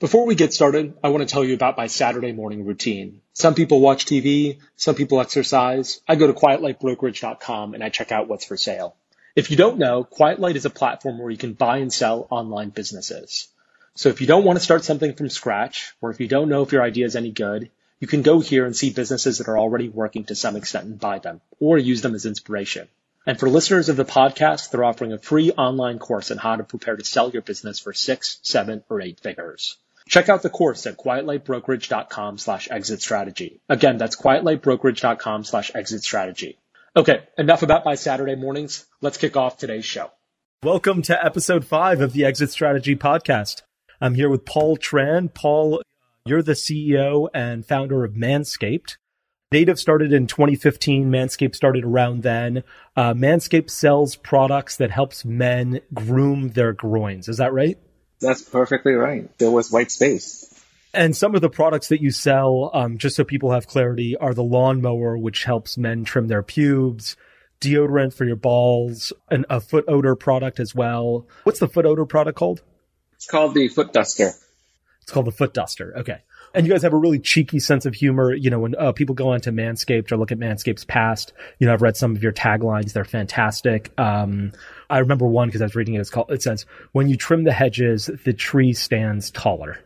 Before we get started, I want to tell you about my Saturday morning routine. Some people watch TV, some people exercise. I go to quietlightbrokerage.com and I check out what's for sale. If you don't know, Quiet is a platform where you can buy and sell online businesses. So if you don't want to start something from scratch, or if you don't know if your idea is any good, you can go here and see businesses that are already working to some extent and buy them, or use them as inspiration. And for listeners of the podcast, they're offering a free online course on how to prepare to sell your business for six, seven, or eight figures. Check out the course at quietlightbrokerage.com slash exit strategy. Again, that's quietlightbrokerage.com slash exit strategy. Okay, enough about my Saturday mornings. Let's kick off today's show. Welcome to episode five of the Exit Strategy Podcast. I'm here with Paul Tran. Paul, you're the CEO and founder of Manscaped. Native started in 2015. Manscaped started around then. Uh, Manscaped sells products that helps men groom their groins. Is that right? That's perfectly right. There was white space. And some of the products that you sell, um, just so people have clarity, are the lawnmower, which helps men trim their pubes, deodorant for your balls, and a foot odor product as well. What's the foot odor product called? It's called the foot duster. It's called the foot duster. Okay. And you guys have a really cheeky sense of humor. You know, when uh, people go onto Manscaped or look at Manscaped's past, you know, I've read some of your taglines. They're fantastic. Um, I remember one because I was reading it. It's called, it says, when you trim the hedges, the tree stands taller.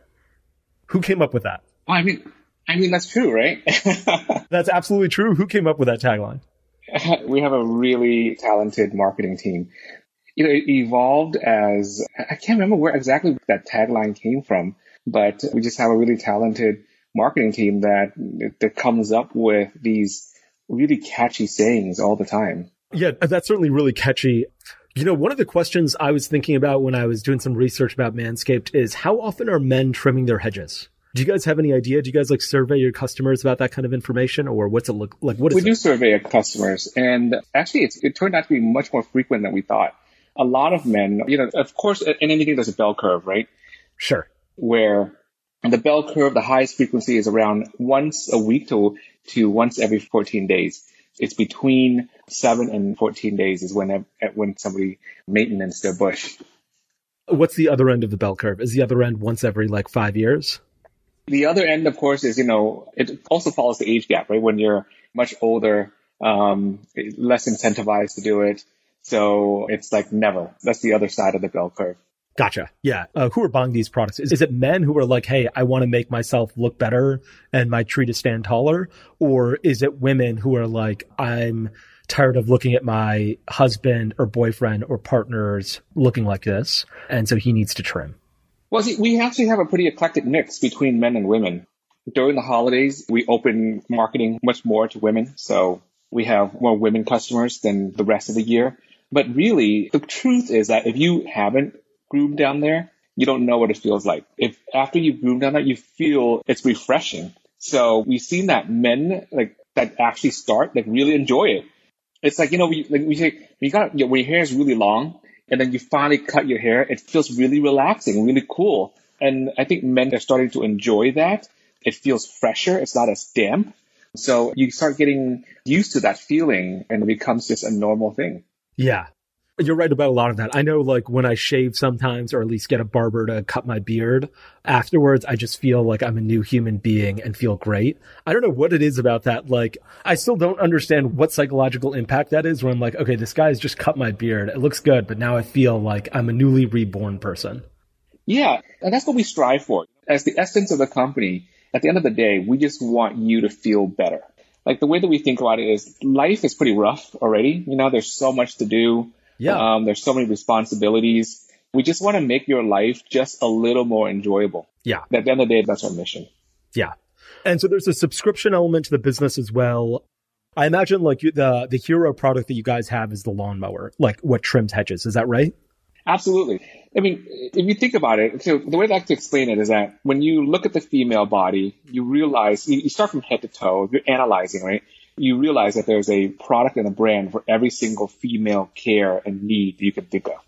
Who came up with that? Well, I mean, I mean, that's true, right? that's absolutely true. Who came up with that tagline? we have a really talented marketing team. You know, it evolved as, I can't remember where exactly that tagline came from, but we just have a really talented marketing team that, that comes up with these really catchy sayings all the time. Yeah, that's certainly really catchy. You know, one of the questions I was thinking about when I was doing some research about Manscaped is how often are men trimming their hedges? Do you guys have any idea? Do you guys like survey your customers about that kind of information or what's it look like? What is we it? do survey our customers and actually it turned out to be much more frequent than we thought. A lot of men, you know, of course, in anything there's a bell curve, right? Sure. Where the bell curve, the highest frequency is around once a week to, to once every 14 days it's between seven and 14 days is when, when somebody maintenance their bush. What's the other end of the bell curve? Is the other end once every like five years? The other end, of course, is, you know, it also follows the age gap, right? When you're much older, um, less incentivized to do it. So it's like never. That's the other side of the bell curve. Gotcha. Yeah. Uh, who are buying these products? Is, is it men who are like, hey, I want to make myself look better and my tree to stand taller? Or is it women who are like, I'm tired of looking at my husband or boyfriend or partners looking like this. And so he needs to trim? Well, see, we actually have a pretty eclectic mix between men and women. During the holidays, we open marketing much more to women. So we have more women customers than the rest of the year. But really, the truth is that if you haven't groom down there, you don't know what it feels like. If after you groom down there, you feel it's refreshing. So we've seen that men like that actually start like really enjoy it. It's like you know we like we say we got when your hair is really long and then you finally cut your hair, it feels really relaxing, really cool. And I think men are starting to enjoy that. It feels fresher. It's not as damp. So you start getting used to that feeling and it becomes just a normal thing. Yeah. You're right about a lot of that. I know like when I shave sometimes or at least get a barber to cut my beard, afterwards I just feel like I'm a new human being and feel great. I don't know what it is about that. Like I still don't understand what psychological impact that is where I'm like, okay, this guy's just cut my beard. It looks good, but now I feel like I'm a newly reborn person. Yeah, and that's what we strive for. As the essence of the company, at the end of the day, we just want you to feel better. Like the way that we think about it is life is pretty rough already. You know, there's so much to do yeah. Um, there's so many responsibilities. We just want to make your life just a little more enjoyable. Yeah. At the end of the day, that's our mission. Yeah. And so there's a subscription element to the business as well. I imagine like the the hero product that you guys have is the lawnmower, like what trims hedges. Is that right? Absolutely. I mean, if you think about it, so the way I like to explain it is that when you look at the female body, you realize you, you start from head to toe. You're analyzing, right? You realize that there's a product and a brand for every single female care and need you can think of.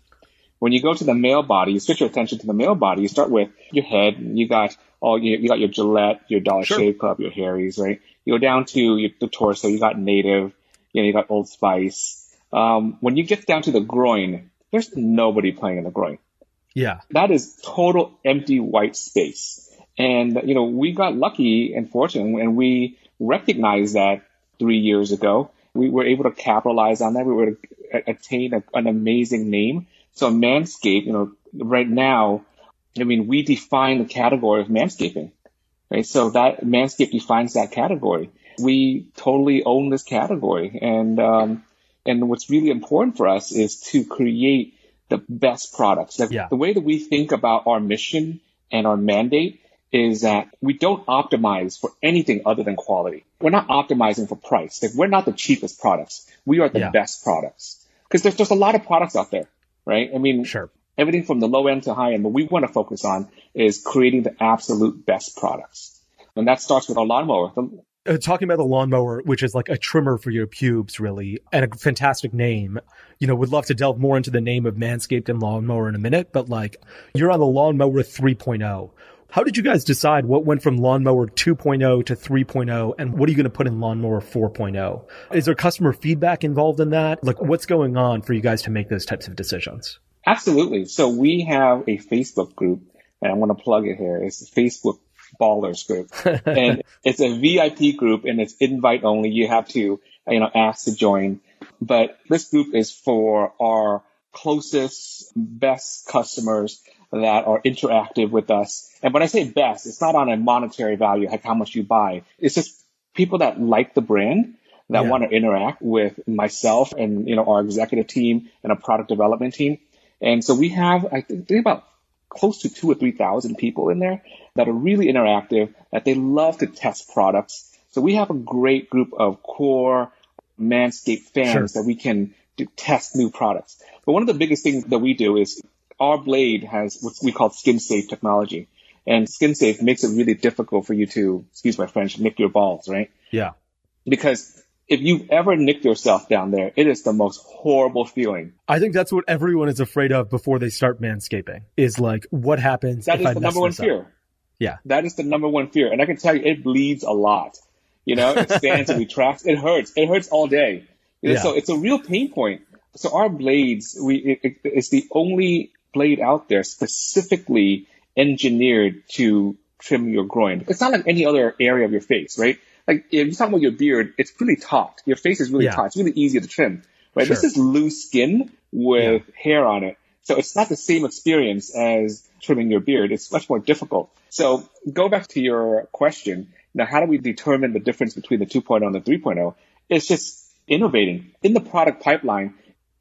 When you go to the male body, you switch your attention to the male body. You start with your head. You got all you, you got your Gillette, your Dollar sure. Shave Club, your Harry's, right? You go down to your, the torso. You got Native. You know, you got Old Spice. Um, when you get down to the groin, there's nobody playing in the groin. Yeah. That is total empty white space. And, you know, we got lucky and fortunate and we recognized that three years ago. We were able to capitalize on that. We were to attain a, an amazing name. So Manscaped, you know, right now, I mean, we define the category of manscaping, right? So that Manscaped defines that category. We totally own this category. And, um, and what's really important for us is to create the best products. Like Yeah. the way that we think about our mission and our mandate is that we don't optimize for anything other than quality. We're not optimizing for price. Like we're not the cheapest products. We are the Yeah. best products. Because there's just a lot of products out there, right? I mean, Sure. everything from the low end to high end. What we want to focus on is creating the absolute best products. And that starts with our lawnmower. The- Uh, talking about the lawnmower, which is like a trimmer for your pubes, really, and a fantastic name. You know, would love to delve more into the name of Manscaped and lawnmower in a minute, but like, you're on the lawnmower 3.0. How did you guys decide what went from lawnmower 2.0 to 3.0 and what are you going to put in lawnmower 4.0? Is there customer feedback involved in that? Like, what's going on for you guys to make those types of decisions? Absolutely. So we have a Facebook group, and I want to plug it here. It's the Facebook Ballers group, and it's a VIP group, and it's invite only. You have to, you know, ask to join. But this group is for our closest, best customers that are interactive with us. And when I say best, it's not on a monetary value, like how much you buy. It's just people that like the brand that Yeah. want to interact with myself and, you know, our executive team and our product development team. And so we have, I think, about close to two or 3,000 people in there that are really interactive, that they love to test products. So we have a great group of core Manscaped fans Sure. that we can do, test new products. But one of the biggest things that we do is our blade has what we call skin safe technology. And skin safe makes it really difficult for you to, excuse my French, nick your balls, right? Yeah. Because if you've ever nicked yourself down there, it is the most horrible feeling. I think that's what everyone is afraid of before they start manscaping is like, what happens That is I the number one this up? fear. Yeah. That is the number one fear. And I can tell you, it bleeds a lot. You know, it expands and retracts. It hurts. It hurts all day. Yeah. So it's a real pain point. So our blades, we, it, it's the only blade out there specifically engineered to trim your groin. It's not like any other area of your face, right? Like if you're talking about your beard, it's really taut. Your face is really Yeah. taut. It's really easy to trim, right? This is loose skin with hair on it. So it's not the same experience as trimming your beard. It's much more difficult. So go back to your question. Now, how do we determine the difference between the 2.0 and the 3.0? It's just innovating. In the product pipeline,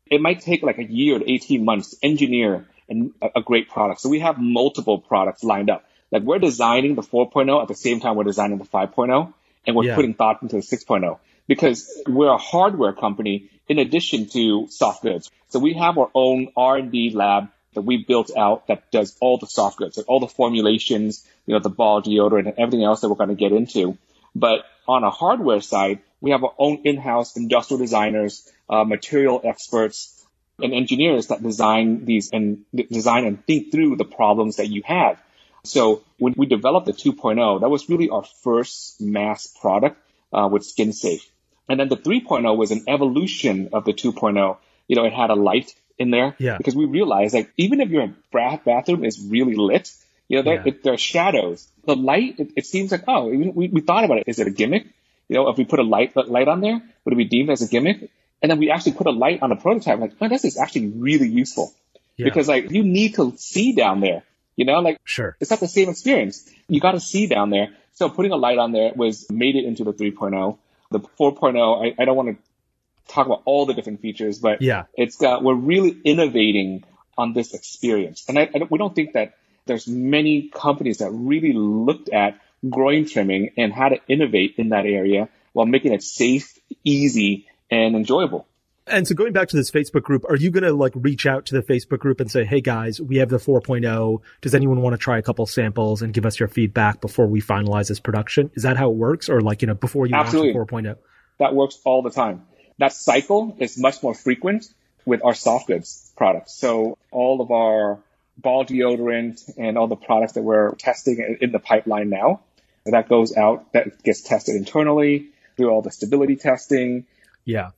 it might take like a year to 18 months to engineer an, a, a great product. So we have multiple products lined up. Like we're designing the 4.0 at the same time we're designing the 5.0 and we're Yeah. putting thought into the 6.0 because we're a hardware company in addition to soft goods. So we have our own R&D lab that we built out that does all the soft goods, like all the formulations, you know, the ball deodorant and everything else that we're going to get into. But on a hardware side, we have our own in-house industrial designers, uh, material experts, and engineers that design these and design and think through the problems that you have. So when we developed the 2.0, that was really our first mass product uh, with Skin Safe. And then the 3.0 was an evolution of the 2.0. You know, it had a light in there Yeah. because we realized like even if your bath bathroom is really lit, you know, there, Yeah. it, there are shadows. The light, it, it seems like, oh, we, we, we thought about it. Is it a gimmick? You know, if we put a light light on there, would it be deemed as a gimmick? And then we actually put a light on a prototype. Like, oh, this is actually really useful Yeah. because like you need to see down there. You know, like Sure. it's not the same experience. You got to see down there. So putting a light on there was made it into the 3.0. The 4.0, I, I don't want to talk about all the different features, but Yeah. it's got, we're really innovating on this experience. And I, I don't, we don't think that there's many companies that really looked at groin trimming and how to innovate in that area while making it safe, easy, and enjoyable. And so going back to this Facebook group, are you going to like reach out to the Facebook group and say, Hey guys, we have the 4.0. Does anyone want to try a couple samples and give us your feedback before we finalize this production? Is that how it works? Or like, you know, before you Absolutely. launch the 4.0? That works all the time. That cycle is much more frequent with our soft goods products. So all of our ball deodorant and all the products that we're testing in the pipeline now, that goes out, that gets tested internally, do all the stability testing, Yeah.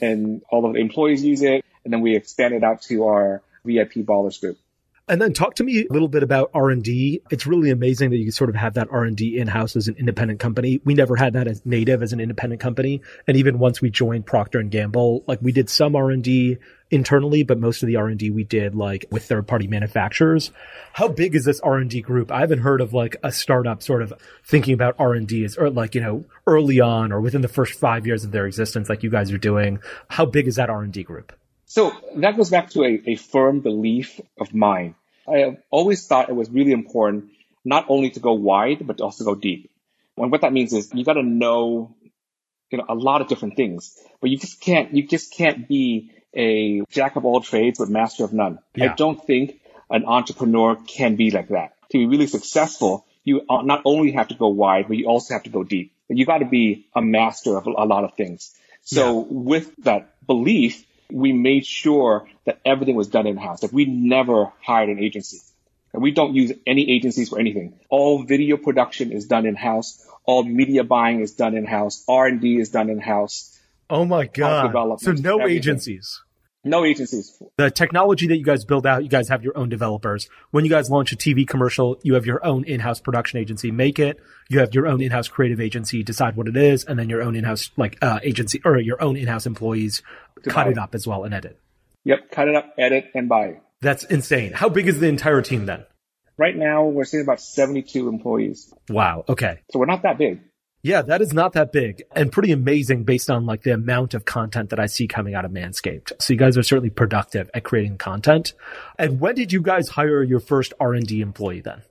and all of the employees use it. And then we expand it out to our VIP ballers group. And then talk to me a little bit about R&D. It's really amazing that you sort of have that R&D in-house as an independent company. We never had that as native as an independent company. And even once we joined Procter and Gamble, like we did some R&D internally, but most of the R&D we did like with third party manufacturers. How big is this R&D group? I haven't heard of like a startup sort of thinking about R&D as, or like, you know, early on or within the first five years of their existence, like you guys are doing. How big is that R&D group? So that goes back to a, a firm belief of mine I have always thought it was really important not only to go wide, but to also go deep. And what that means is you got to know, you know, a lot of different things, but you just can't, you just can't be a jack of all trades but master of none. Yeah. I don't think an entrepreneur can be like that. To be really successful, you not only have to go wide, but you also have to go deep. You got to be a master of a lot of things. So yeah. with that belief, we made sure that everything was done in house. Like we never hired an agency. And we don't use any agencies for anything. All video production is done in house. All media buying is done in house. R and D is done in house. Oh my god! So no everything. agencies. No agencies. The technology that you guys build out, you guys have your own developers. When you guys launch a TV commercial, you have your own in-house production agency make it. You have your own in-house creative agency decide what it is, and then your own in-house like uh, agency or your own in-house employees cut it up as well and edit. Yep, cut it up, edit, and buy. That's insane. How big is the entire team then? Right now, we're seeing about 72 employees. Wow. Okay. So we're not that big. Yeah, that is not that big and pretty amazing based on like the amount of content that I see coming out of Manscaped. So you guys are certainly productive at creating content. And when did you guys hire your first R&D employee then?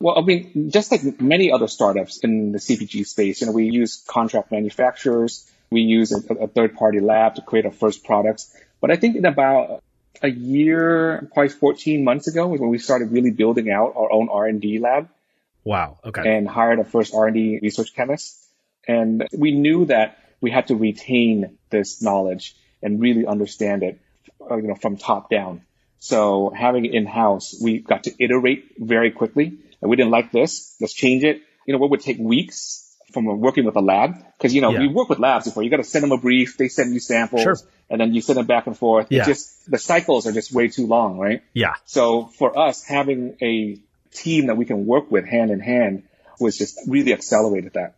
Well, I mean, just like many other startups in the CPG space, you know, we use contract manufacturers. We use a, a third party lab to create our first products. But I think in about a year, probably 14 months ago was when we started really building out our own R&D lab. Wow. Okay. And hired a first R&D research chemist. And we knew that we had to retain this knowledge and really understand it, uh, you know, from top down. So having it in-house, we got to iterate very quickly. And we didn't like this. Let's change it. You know, what would take weeks from working with a lab? Because, you know, yeah. we work with labs before. You got to send them a brief. They send you samples. Sure. And then you send them back and forth. Yeah. It just, the cycles are just way too long, right? Yeah. So for us, having a team that we can work with hand in hand was just really accelerated that.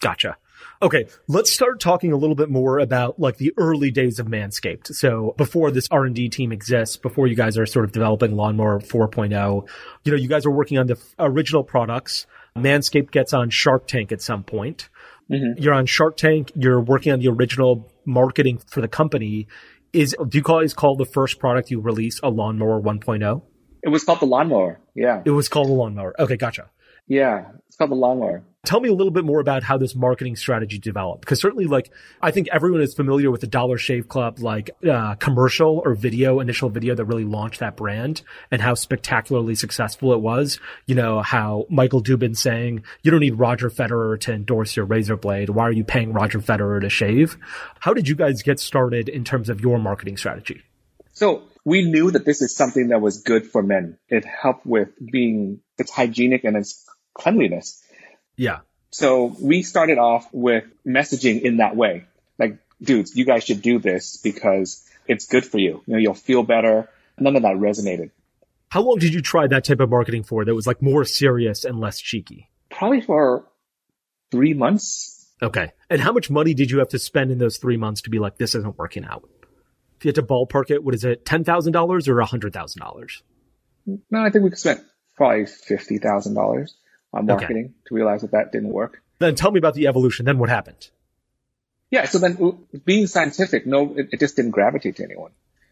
Gotcha. Okay, let's start talking a little bit more about like the early days of Manscaped. So before this R&D team exists, before you guys are sort of developing Lawnmower 4.0, you know, you guys are working on the original products. Manscaped gets on Shark Tank at some point. Mm-hmm. You're on Shark Tank. You're working on the original marketing for the company. Is do you call is called the first product you release a Lawnmower 1.0? It was called the lawnmower. Yeah. It was called the lawnmower. Okay, gotcha. Yeah, it's called the lawnmower. Tell me a little bit more about how this marketing strategy developed. Because certainly, like, I think everyone is familiar with the Dollar Shave Club, like, uh, commercial or video, initial video that really launched that brand and how spectacularly successful it was. You know, how Michael Dubin saying, you don't need Roger Federer to endorse your razor blade. Why are you paying Roger Federer to shave? How did you guys get started in terms of your marketing strategy? So we knew that this is something that was good for men. It helped with being, it's hygienic and it's cleanliness. Yeah. So we started off with messaging in that way. Like, dudes, you guys should do this because it's good for you. You know, you'll feel better. None of that resonated. How long did you try that type of marketing for that was like more serious and less cheeky? Probably for three months. Okay. And how much money did you have to spend in those three months to be like, this isn't working out? If you had to ballpark it, what is it, $10,000 or $100,000? No, I think we spent probably $50,000 on marketing okay. to realize that that didn't work. Then tell me about the evolution. Then what happened? Yeah. So then being scientific, no, it, it just didn't gravitate to anyone.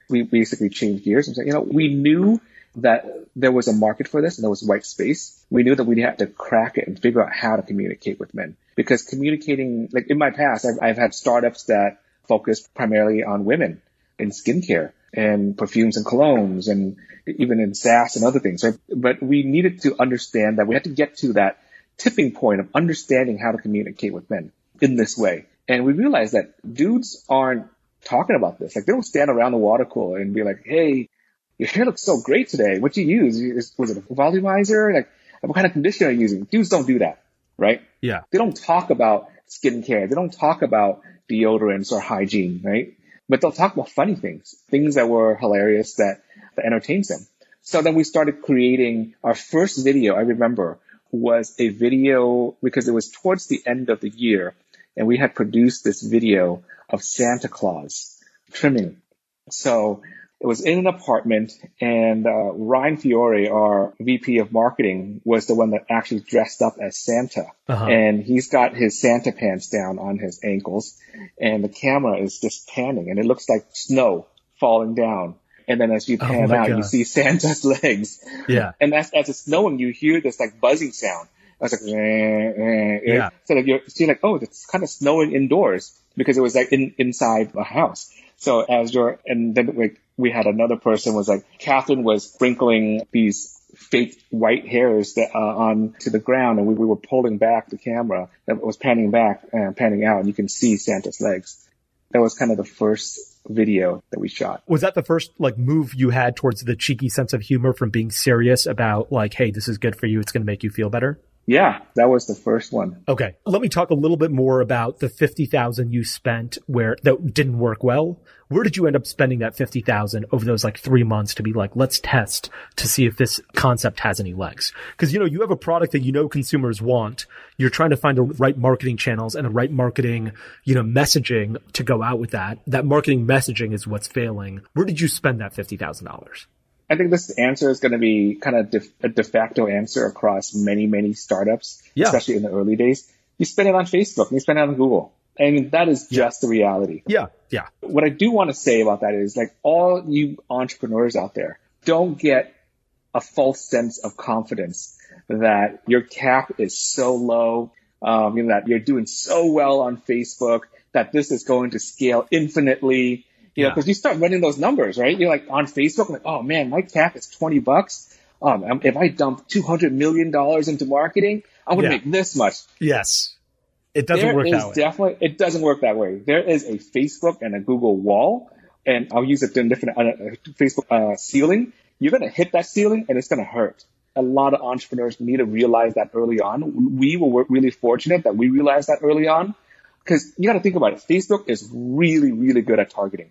We basically changed gears and said, you know, we knew that there was a market for this and there was white space. We knew that we had to crack it and figure out how to communicate with men because communicating, like in my past, I've, I've had startups that focused primarily on women in skincare and perfumes and colognes and even in SaaS and other things. Right? But we needed to understand that we had to get to that tipping point of understanding how to communicate with men in this way. And we realized that dudes aren't talking about this. Like they don't stand around the water cooler and be like, Hey, your hair looks so great today. What do you use? Was it a volumizer? Like what kind of conditioner are you using? Dudes don't do that, right? Yeah. They don't talk about skincare. They don't talk about deodorants or hygiene, right? But they'll talk about funny things, things that were hilarious that, that entertains them. So then we started creating our first video. I remember was a video because it was towards the end of the year and we had produced this video of Santa Claus trimming. So it was in an apartment and uh, Ryan Fiore, our VP of marketing, was the one that actually dressed up as Santa. Uh-huh. And he's got his Santa pants down on his ankles and the camera is just panning and it looks like snow falling down. And then as you oh pan oh out, God. you see Santa's legs. Yeah. And as, as it's snowing, you hear this like buzzing sound. I was like, eh, eh, yeah. So like you're seeing like, oh, it's kind of snowing indoors because it was like in, inside a house. So as you're, and then like we had another person was like, Catherine was sprinkling these fake white hairs that, uh, on to the ground and we, we were pulling back the camera that was panning back and panning out and you can see Santa's legs. That was kind of the first video that we shot. Was that the first like move you had towards the cheeky sense of humor from being serious about like, hey, this is good for you, it's going to make you feel better? Yeah, that was the first one. Okay. Let me talk a little bit more about the 50,000 you spent where that didn't work well. Where did you end up spending that 50,000 over those like 3 months to be like let's test to see if this concept has any legs? Cuz you know, you have a product that you know consumers want. You're trying to find the right marketing channels and the right marketing, you know, messaging to go out with that. That marketing messaging is what's failing. Where did you spend that $50,000? I think this answer is going to be kind of a de facto answer across many, many startups, yeah. especially in the early days. You spend it on Facebook and you spend it on Google. I mean, that is just yeah. the reality. Yeah. Yeah. What I do want to say about that is like all you entrepreneurs out there, don't get a false sense of confidence that your CAC is so low, um, you know, that you're doing so well on Facebook, that this is going to scale infinitely you know, because you start running those numbers, right? You're like on Facebook, like, oh man, my CAC is 20 bucks. Um, if I dump $200 million into marketing, I'm going to yeah. make this much. Yes. It doesn't there work that way. Definitely, it doesn't work that way. There is a Facebook and a Google wall, and I'll use it in a different uh, Facebook uh, ceiling. You're going to hit that ceiling and it's going to hurt. A lot of entrepreneurs need to realize that early on. We were really fortunate that we realized that early on because you got to think about it. Facebook is really, really good at targeting.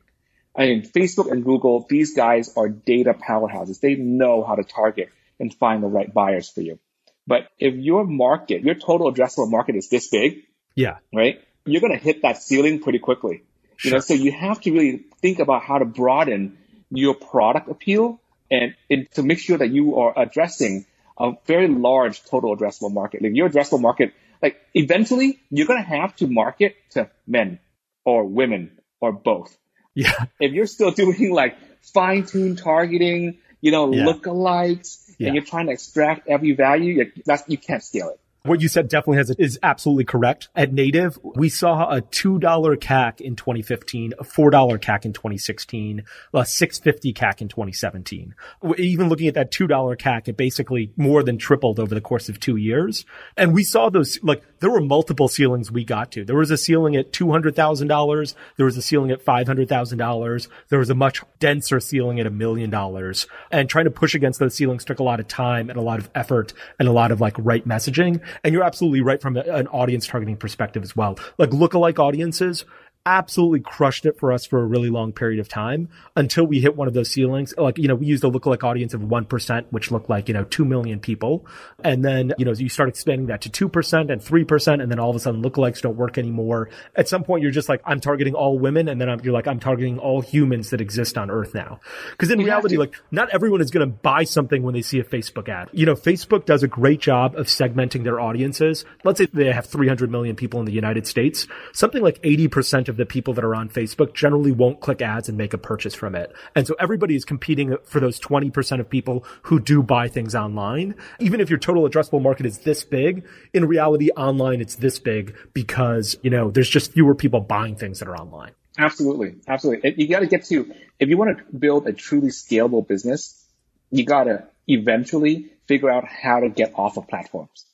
I mean, Facebook and Google, these guys are data powerhouses. They know how to target and find the right buyers for you. But if your market, your total addressable market is this big, yeah, right, you're going to hit that ceiling pretty quickly. Sure. You know, so you have to really think about how to broaden your product appeal and, and to make sure that you are addressing a very large total addressable market. Like your addressable market, like eventually you're going to have to market to men or women or both. Yeah. If you're still doing like fine tuned targeting, you know, yeah. lookalikes, yeah. and you're trying to extract every value, that's, you can't scale it. What you said definitely has is absolutely correct. At Native, we saw a $2 CAC in 2015, a $4 CAC in 2016, a 650 CAC in 2017. Even looking at that $2 CAC, it basically more than tripled over the course of two years. And we saw those, like, there were multiple ceilings we got to. There was a ceiling at $200,000. There was a ceiling at $500,000. There was a much denser ceiling at a million dollars. And trying to push against those ceilings took a lot of time and a lot of effort and a lot of like right messaging. And you're absolutely right from an audience targeting perspective as well. Like lookalike audiences absolutely crushed it for us for a really long period of time until we hit one of those ceilings. Like, you know, we used a lookalike audience of 1%, which looked like, you know, 2 million people. And then, you know, you start expanding that to 2% and 3%. And then all of a sudden lookalikes don't work anymore. At some point, you're just like, I'm targeting all women. And then I'm, you're like, I'm targeting all humans that exist on earth now. Cause in reality, like not everyone is going to buy something when they see a Facebook ad. You know, Facebook does a great job of segmenting their audiences. Let's say they have 300 million people in the United States. Something like 80% of of the people that are on Facebook generally won't click ads and make a purchase from it. And so everybody is competing for those 20% of people who do buy things online. Even if your total addressable market is this big, in reality, online it's this big because, you know, there's just fewer people buying things that are online. Absolutely. Absolutely. You got to get to, if you want to build a truly scalable business, you got to eventually figure out how to get off of platforms.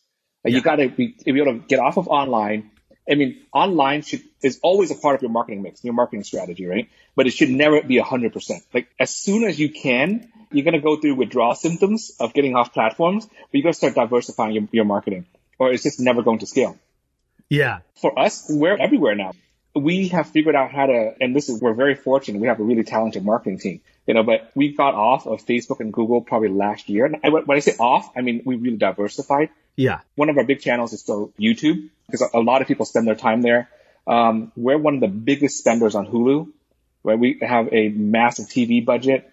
Yeah. You got to be, if you want to get off of online, I mean, online should, is always a part of your marketing mix, your marketing strategy, right? But it should never be 100%. Like, as soon as you can, you're going to go through withdrawal symptoms of getting off platforms, but you got to start diversifying your, your marketing or it's just never going to scale. Yeah. For us, we're everywhere now. We have figured out how to, and this is, we're very fortunate. We have a really talented marketing team. you know, but we got off of Facebook and Google probably last year. And I, when I say off, I mean, we really diversified. Yeah. One of our big channels is still YouTube because a lot of people spend their time there. Um, we're one of the biggest spenders on Hulu, where we have a massive TV budget.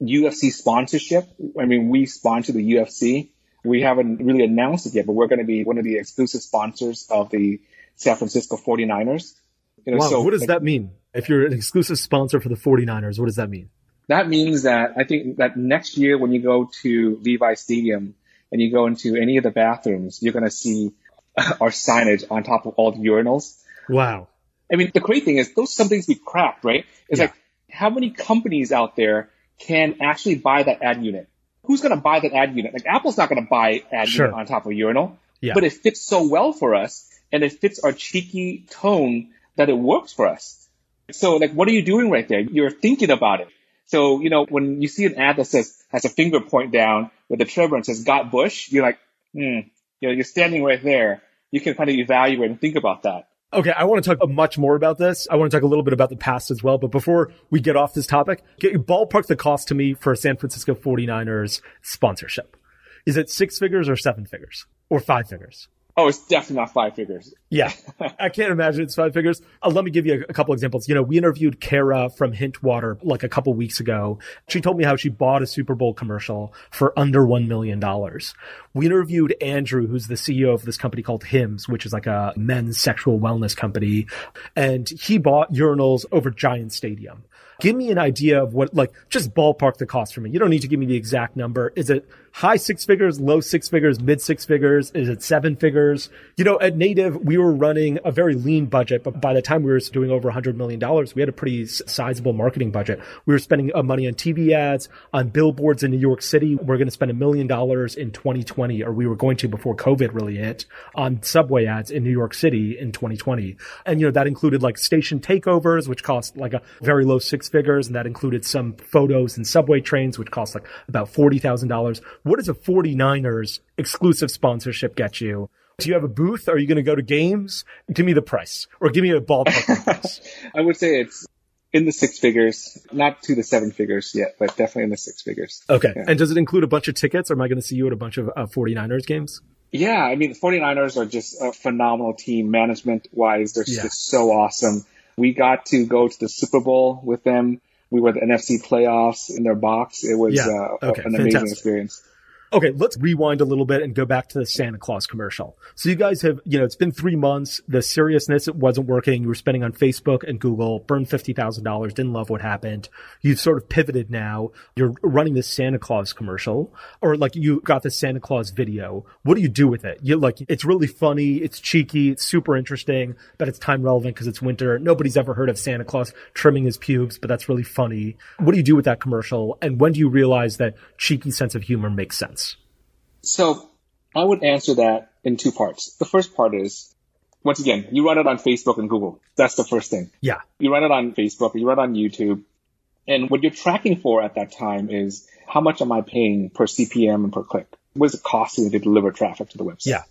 UFC sponsorship. I mean, we sponsor the UFC. We haven't really announced it yet, but we're going to be one of the exclusive sponsors of the San Francisco 49ers. You know, wow, so, what does like, that mean? If you're an exclusive sponsor for the 49ers, what does that mean? That means that I think that next year when you go to Levi Stadium and you go into any of the bathrooms, you're going to see our signage on top of all the urinals. Wow. I mean, the great thing is those some things we cracked, right? It's yeah. like how many companies out there can actually buy that ad unit? Who's going to buy that ad unit? Like Apple's not going to buy ad sure. unit on top of a urinal, yeah. but it fits so well for us and it fits our cheeky tone that it works for us. So like, what are you doing right there? You're thinking about it. So, you know, when you see an ad that says, has a finger point down with a trigger and says, got Bush, you're like, hmm, you know, you're standing right there. You can kind of evaluate and think about that. Okay, I want to talk much more about this. I want to talk a little bit about the past as well. But before we get off this topic, ballpark the cost to me for a San Francisco 49ers sponsorship. Is it six figures or seven figures or five figures? Oh, it's definitely not five figures. Yeah. I can't imagine it's five figures. Uh, let me give you a, a, couple examples. You know, we interviewed Kara from Hint Water like a couple weeks ago. She told me how she bought a Super Bowl commercial for under $1 million. We interviewed Andrew, who's the CEO of this company called Hims, which is like a men's sexual wellness company. And he bought urinals over Giant Stadium give me an idea of what, like, just ballpark the cost for me. You don't need to give me the exact number. Is it high six figures, low six figures, mid six figures? Is it seven figures? You know, at Native, we were running a very lean budget, but by the time we were doing over $100 million, we had a pretty sizable marketing budget. We were spending uh, money on TV ads, on billboards in New York City. We're going to spend a million dollars in 2020, or we were going to before COVID really hit, on subway ads in New York City in 2020. And, you know, that included like station takeovers, which cost like a very low six figures, and that included some photos and subway trains, which cost like about $40,000. What does a 49ers exclusive sponsorship get you? Do you have a booth? Are you going to go to games? Give me the price or give me a ballpark price. I would say it's in the six figures, not to the seven figures yet, but definitely in the six figures. Okay. Yeah. And does it include a bunch of tickets or am I going to see you at a bunch of uh, 49ers games? Yeah. I mean, the 49ers are just a phenomenal team management wise. They're yeah. just so awesome. We got to go to the Super Bowl with them. We were the NFC playoffs in their box. It was yeah. uh, okay. an amazing experience. Okay, let's rewind a little bit and go back to the Santa Claus commercial. So you guys have, you know, it's been three months. The seriousness it wasn't working. You were spending on Facebook and Google, burned fifty thousand dollars, didn't love what happened. You've sort of pivoted now. You're running this Santa Claus commercial, or like you got the Santa Claus video. What do you do with it? You like it's really funny, it's cheeky, it's super interesting, but it's time relevant because it's winter. Nobody's ever heard of Santa Claus trimming his pubes, but that's really funny. What do you do with that commercial? And when do you realize that cheeky sense of humor makes sense? So I would answer that in two parts. The first part is, once again, you run it on Facebook and Google. That's the first thing. Yeah. You run it on Facebook, you run it on YouTube. And what you're tracking for at that time is how much am I paying per CPM and per click? What is it costing to deliver traffic to the website? Yeah.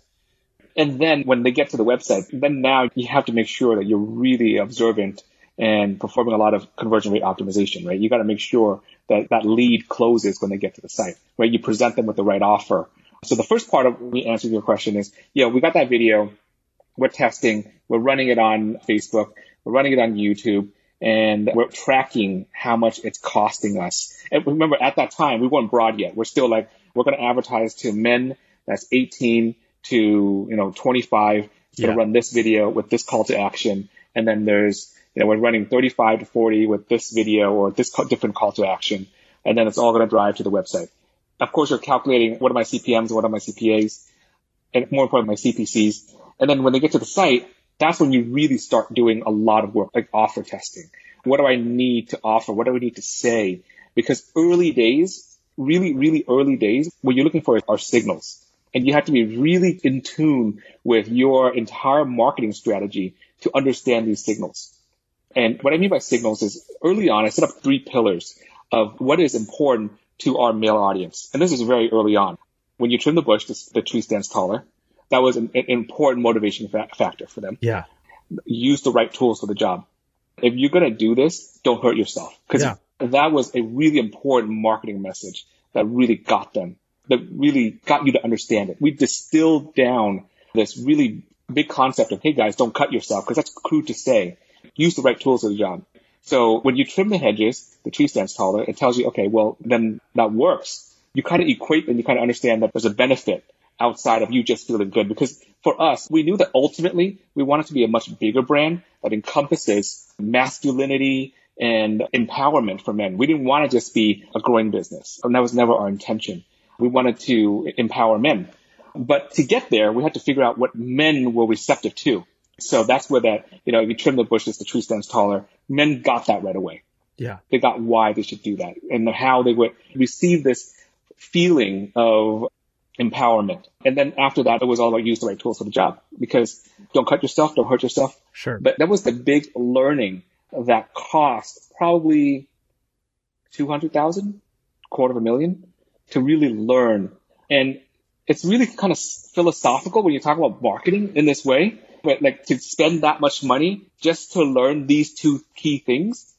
And then when they get to the website, then now you have to make sure that you're really observant and performing a lot of conversion rate optimization, right? You got to make sure that that lead closes when they get to the site, right? You present them with the right offer so the first part of me answering your question is, yeah, we got that video. We're testing. We're running it on Facebook. We're running it on YouTube and we're tracking how much it's costing us. And remember, at that time, we weren't broad yet. We're still like, we're going to advertise to men that's 18 to, you know, 25. It's going to run this video with this call to action. And then there's, you know, we're running 35 to 40 with this video or this different call to action. And then it's all going to drive to the website. Of course, you're calculating what are my CPMs, what are my CPAs, and more importantly, my CPCs. And then when they get to the site, that's when you really start doing a lot of work, like offer testing. What do I need to offer? What do I need to say? Because early days, really, really early days, what you're looking for are signals. And you have to be really in tune with your entire marketing strategy to understand these signals. And what I mean by signals is early on, I set up three pillars of what is important to our male audience. And this is very early on. When you trim the bush, the, the tree stands taller. That was an, an important motivation fa- factor for them. Yeah. Use the right tools for the job. If you're going to do this, don't hurt yourself because yeah. That was a really important marketing message that really got them, that really got you to understand it. We distilled down this really big concept of, hey guys, don't cut yourself because that's crude to say. Use the right tools for the job. So when you trim the hedges, the tree stands taller, it tells you, okay, well, then that works. You kind of equate and you kind of understand that there's a benefit outside of you just feeling good. Because for us, we knew that ultimately we wanted to be a much bigger brand that encompasses masculinity and empowerment for men. We didn't want to just be a growing business. And that was never our intention. We wanted to empower men. But to get there, we had to figure out what men were receptive to. So that's where that, you know, if you trim the bushes, the tree stands taller. Men got that right away. Yeah. They got why they should do that and how they would receive this feeling of empowerment. And then after that, it was all about use the right tools for the job because don't cut yourself, don't hurt yourself. Sure. But that was the big learning that cost probably 200,000, quarter of a million to really learn. And it's really kind of philosophical when you talk about marketing in this way, but like to spend that much money just to learn these two key things.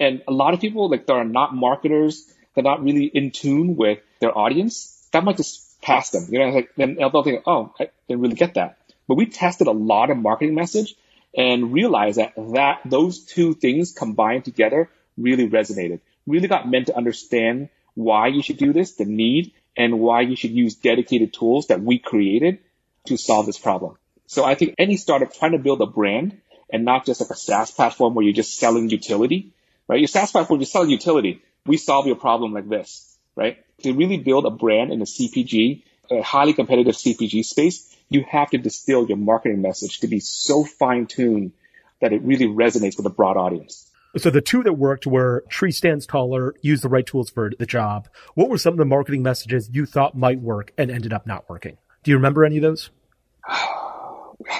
And a lot of people like that are not marketers, they're not really in tune with their audience. That might just pass them. You know, like then they'll think, oh, I didn't really get that. But we tested a lot of marketing message and realized that that those two things combined together really resonated. Really got men to understand why you should do this, the need, and why you should use dedicated tools that we created to solve this problem. So I think any startup trying to build a brand and not just like a SaaS platform where you're just selling utility, right? Your SaaS platform, you're selling utility. We solve your problem like this, right? To really build a brand in the CPG, a highly competitive CPG space, you have to distill your marketing message to be so fine tuned that it really resonates with a broad audience. So the two that worked were tree stands taller, use the right tools for the job. What were some of the marketing messages you thought might work and ended up not working? Do you remember any of those?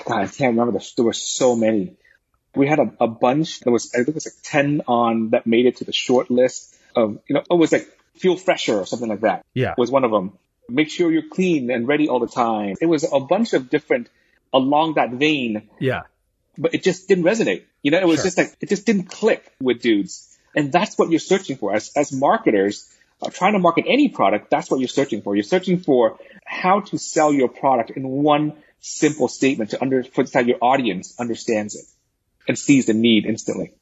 God, I can't remember. There were so many. We had a, a bunch. There was, I think it was like 10 on that made it to the short list of, you know, it was like feel fresher or something like that. Yeah. Was one of them. Make sure you're clean and ready all the time. It was a bunch of different along that vein. Yeah. But it just didn't resonate. You know, it was Sure. just like, it just didn't click with dudes. And that's what you're searching for. As, as marketers, uh, trying to market any product, that's what you're searching for. You're searching for how to sell your product in one simple statement to under, for your audience understands it and sees the need instantly.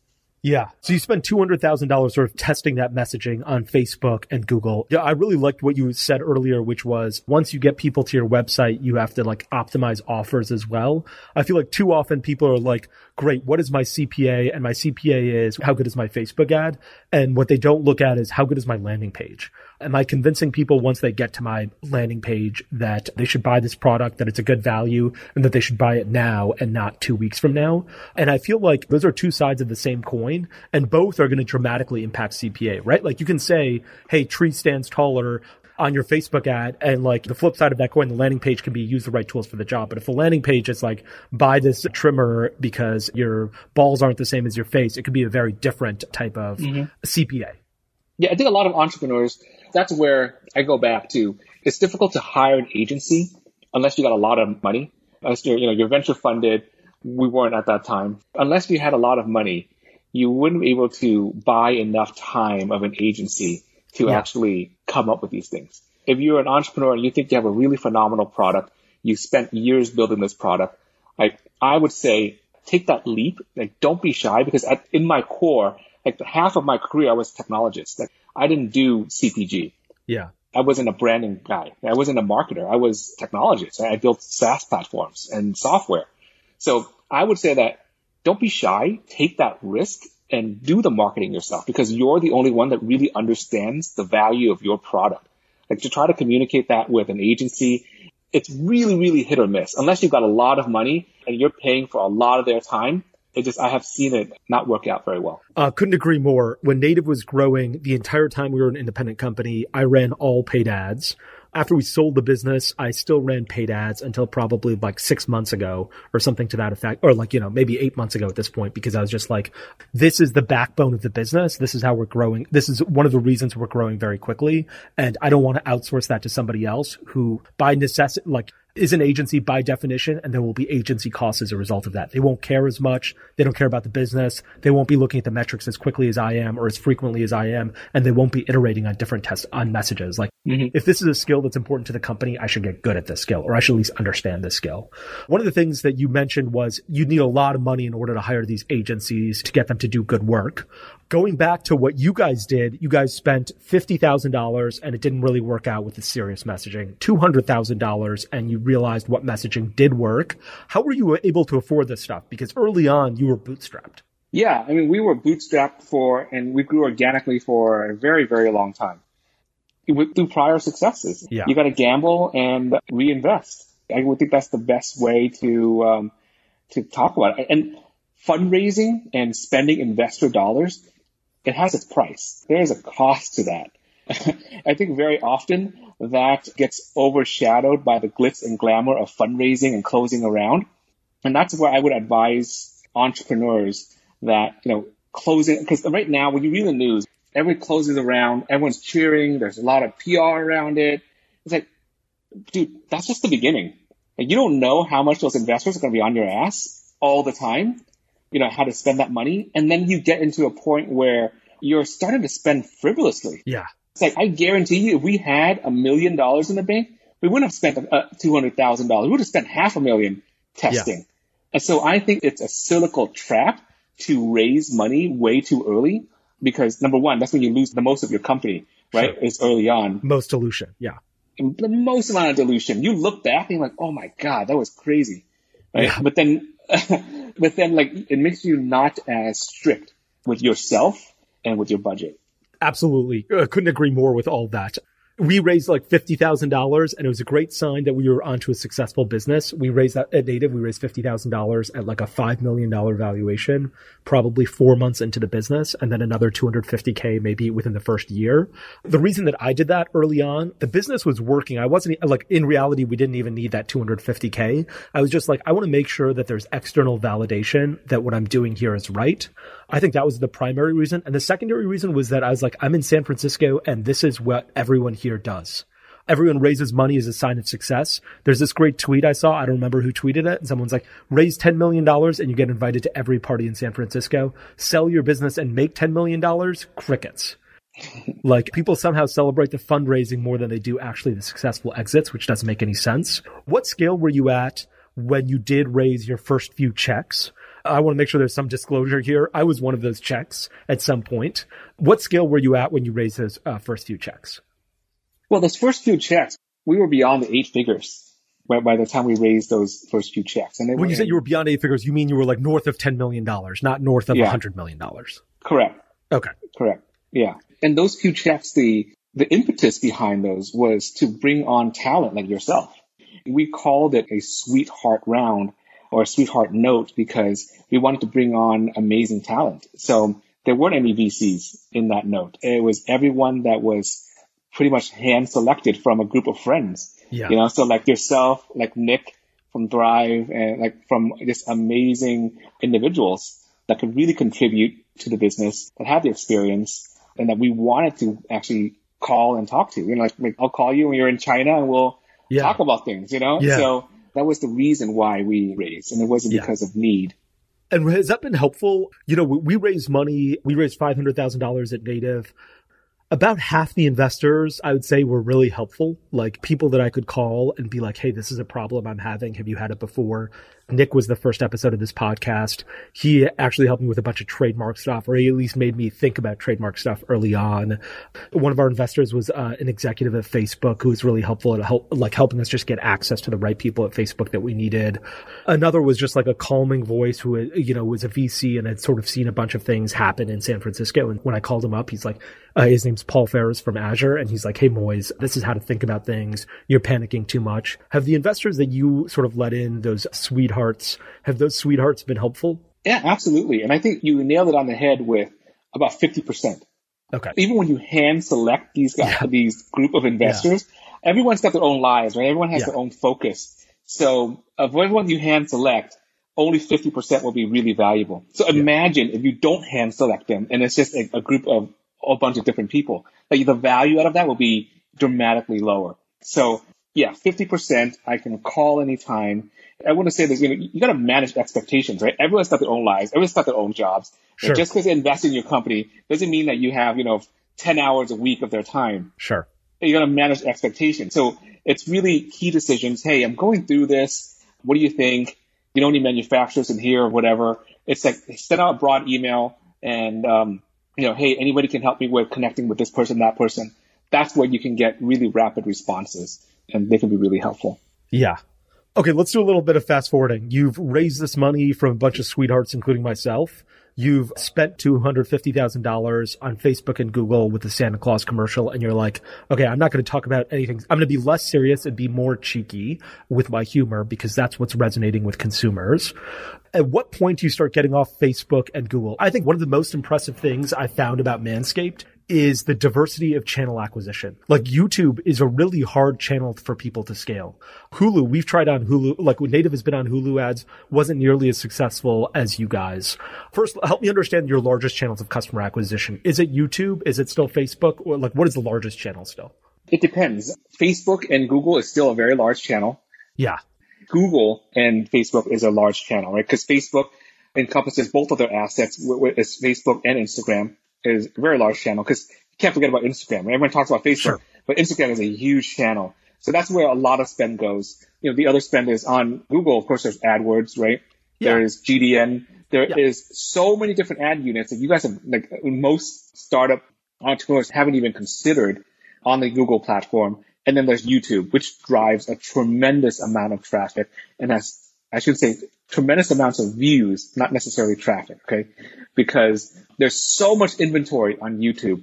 Yeah. So you spent $200,000 sort of testing that messaging on Facebook and Google. Yeah. I really liked what you said earlier, which was once you get people to your website, you have to like optimize offers as well. I feel like too often people are like, great, what is my CPA? And my CPA is how good is my Facebook ad? And what they don't look at is how good is my landing page? Am I convincing people once they get to my landing page that they should buy this product, that it's a good value, and that they should buy it now and not two weeks from now? And I feel like those are two sides of the same coin, and both are going to dramatically impact CPA, right? Like you can say, hey, tree stands taller on your Facebook ad, and like the flip side of that coin, the landing page can be use the right tools for the job. But if the landing page is like buy this trimmer because your balls aren't the same as your face, it could be a very different type of mm-hmm. CPA. Yeah, I think a lot of entrepreneurs, that's where I go back to. It's difficult to hire an agency unless you got a lot of money. Unless you're, you know, you're venture funded. We weren't at that time. Unless you had a lot of money, you wouldn't be able to buy enough time of an agency to Yeah. actually come up with these things. If you're an entrepreneur and you think you have a really phenomenal product, you spent years building this product, like I would say, take that leap. Like, don't be shy because at, in my core, like half of my career, I was a technologist. Like, I didn't do CPG. Yeah. I wasn't a branding guy. I wasn't a marketer. I was a technologist. I built SaaS platforms and software. So I would say that don't be shy. Take that risk and do the marketing yourself because you're the only one that really understands the value of your product. Like to try to communicate that with an agency, it's really, really hit or miss. Unless you've got a lot of money and you're paying for a lot of their time, it just, I have seen it not work out very well. Uh, couldn't agree more. When Native was growing, the entire time we were an independent company, I ran all paid ads. After we sold the business, I still ran paid ads until probably like six months ago or something to that effect, or like, you know, maybe eight months ago at this point, because I was just like, this is the backbone of the business. This is how we're growing. This is one of the reasons we're growing very quickly. And I don't want to outsource that to somebody else who by necessity, like is an agency by definition, and there will be agency costs as a result of that. They won't care as much. They don't care about the business. They won't be looking at the metrics as quickly as I am or as frequently as I am, and they won't be iterating on different tests on messages. Like mm-hmm. if this is a skill that's important to the company, I should get good at this skill, or I should at least understand this skill. One of the things that you mentioned was you need a lot of money in order to hire these agencies to get them to do good work going back to what you guys did, you guys spent $50,000 and it didn't really work out with the serious messaging, $200,000 and you realized what messaging did work. How were you able to afford this stuff? Because early on you were bootstrapped. Yeah. I mean, we were bootstrapped for, and we grew organically for a very, very long time. Through prior successes. Yeah. You got to gamble and reinvest. I would think that's the best way to, um, to talk about it. And fundraising and spending investor dollars it has its price. There is a cost to that. I think very often that gets overshadowed by the glitz and glamour of fundraising and closing around. And that's where I would advise entrepreneurs that, you know, closing, because right now when you read the news, everyone closes around, everyone's cheering, there's a lot of PR around it. It's like, dude, that's just the beginning. Like, you don't know how much those investors are going to be on your ass all the time you know, how to spend that money. And then you get into a point where you're starting to spend frivolously. Yeah. It's like, I guarantee you, if we had a million dollars in the bank, we wouldn't have spent uh, $200,000. We would have spent half a million testing. Yeah. And so I think it's a cynical trap to raise money way too early because number one, that's when you lose the most of your company, right? Sure. It's early on. Most dilution. Yeah. The most amount of dilution. You look back and you're like, oh my God, that was crazy. Right. Yeah. But then but then like it makes you not as strict with yourself and with your budget. Absolutely. I couldn't agree more with all that we raised like $50,000 and it was a great sign that we were onto a successful business. We raised that at Native, we raised $50,000 at like a $5 million valuation, probably four months into the business and then another 250K maybe within the first year. The reason that I did that early on, the business was working. I wasn't like in reality, we didn't even need that 250K. I was just like, I want to make sure that there's external validation that what I'm doing here is right. I think that was the primary reason. And the secondary reason was that I was like, I'm in San Francisco and this is what everyone here does. Everyone raises money as a sign of success. There's this great tweet I saw. I don't remember who tweeted it. And someone's like, raise $10 million and you get invited to every party in San Francisco. Sell your business and make $10 million. Crickets. like people somehow celebrate the fundraising more than they do actually the successful exits, which doesn't make any sense. What scale were you at when you did raise your first few checks? I want to make sure there's some disclosure here. I was one of those checks at some point. What scale were you at when you raised those uh, first few checks? Well, those first few checks, we were beyond the eight figures by, the time we raised those first few checks. And when you say you were beyond eight figures, you mean you were like north of $10 million, not north of yeah. $100 million. Correct. Okay. Correct. Yeah. And those few checks, the, the impetus behind those was to bring on talent like yourself. We called it a sweetheart round or a sweetheart note because we wanted to bring on amazing talent. So there weren't any VCs in that note. It was everyone that was pretty much hand selected from a group of friends. Yeah. You know, so like yourself, like Nick from Thrive and like from just amazing individuals that could really contribute to the business, that have the experience and that we wanted to actually call and talk to. You know, like, like I'll call you when you're in China and we'll yeah. talk about things, you know? Yeah. So that was the reason why we raised, and it wasn't yeah. because of need. And has that been helpful? You know, we raised money. We raised five hundred thousand dollars at Native about half the investors I would say were really helpful, like people that I could call and be like, Hey, this is a problem I'm having. Have you had it before? Nick was the first episode of this podcast. He actually helped me with a bunch of trademark stuff, or he at least made me think about trademark stuff early on. One of our investors was uh, an executive at Facebook who was really helpful at help, like helping us just get access to the right people at Facebook that we needed. Another was just like a calming voice who, you know, was a VC and had sort of seen a bunch of things happen in San Francisco. And when I called him up, he's like, uh, his name's Paul Ferris from Azure. And he's like, Hey, Moiz, this is how to think about things. You're panicking too much. Have the investors that you sort of let in, those sweethearts, sweethearts. Have those sweethearts been helpful? Yeah, absolutely. And I think you nailed it on the head with about 50%. Okay. Even when you hand select these guys, Yeah. these group of investors, everyone's got their own lives, right? Everyone has Yeah. their own focus. So of everyone you hand select, only 50% will be really valuable. So imagine if you don't hand select them and it's just a, a group of a bunch of different people. Like the value out of that will be dramatically lower. So yeah, 50% I can call anytime. I want to say that you know you got to manage expectations, right? Everyone's got their own lives. Everyone's got their own jobs. And Just because they invest in your company doesn't mean that you have you know 10 hours a week of their time. Sure. You got to manage expectations. So it's really key decisions. Hey, I'm going through this. What do you think? You don't need manufacturers in here or whatever. It's like send out a broad email and um, you know, hey, anybody can help me with connecting with this person, that person. That's where you can get really rapid responses, and they can be really helpful. Yeah. Okay, let's do a little bit of fast forwarding. You've raised this money from a bunch of sweethearts, including myself. You've spent $250,000 on Facebook and Google with the Santa Claus commercial, and you're like, okay, I'm not going to talk about anything. I'm going to be less serious and be more cheeky with my humor because that's what's resonating with consumers. At what point do you start getting off Facebook and Google? I think one of the most impressive things I found about Manscaped is the diversity of channel acquisition. Like YouTube is a really hard channel for people to scale. Hulu, we've tried on Hulu, like Native has been on Hulu ads, wasn't nearly as successful as you guys. First, help me understand your largest channels of customer acquisition. Is it YouTube? Is it still Facebook? Or like what is the largest channel still? It depends. Facebook and Google is still a very large channel. Yeah. Google and Facebook is a large channel, right? Because Facebook encompasses both of their assets. wh- Facebook and Instagram is a very large channel because you can't forget about Instagram. Everyone talks about Facebook, Sure. but Instagram is a huge channel. So that's where a lot of spend goes. You know, the other spend is on Google. Of course, there's AdWords, right? Yeah. There's GDN. There Yeah. is so many different ad units that you guys have, like most startup entrepreneurs haven't even considered on the Google platform. And then there's YouTube, which drives a tremendous amount of traffic and has, I should say, tremendous amounts of views, not necessarily traffic, okay? Because there's so much inventory on YouTube.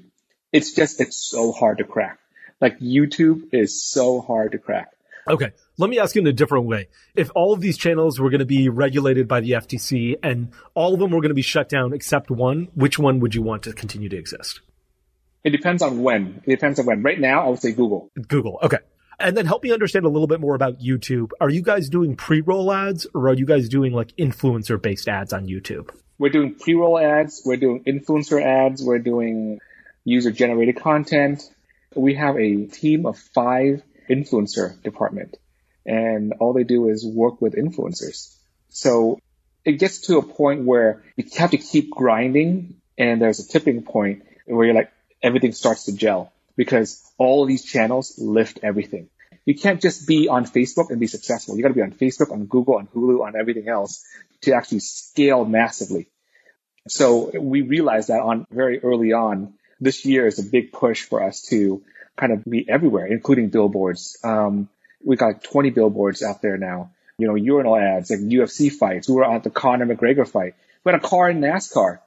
It's just, it's so hard to crack. Like YouTube is so hard to crack. Okay. Let me ask you in a different way. If all of these channels were going to be regulated by the FTC and all of them were going to be shut down except one, which one would you want to continue to exist? It depends on when. It depends on when. Right now, I would say Google. Google. Okay. And then help me understand a little bit more about YouTube. Are you guys doing pre-roll ads or are you guys doing like influencer based ads on YouTube? We're doing pre-roll ads. We're doing influencer ads. We're doing user generated content. We have a team of five influencer department and all they do is work with influencers. So it gets to a point where you have to keep grinding and there's a tipping point where you're like, everything starts to gel because all these channels lift everything. You can't just be on Facebook and be successful. You got to be on Facebook, on Google, on Hulu, on everything else to actually scale massively. So we realized that on very early on, this year is a big push for us to kind of be everywhere, including billboards. Um, we got like 20 billboards out there now. You know, urinal ads, like UFC fights. We were at the Conor McGregor fight. We had a car in NASCAR.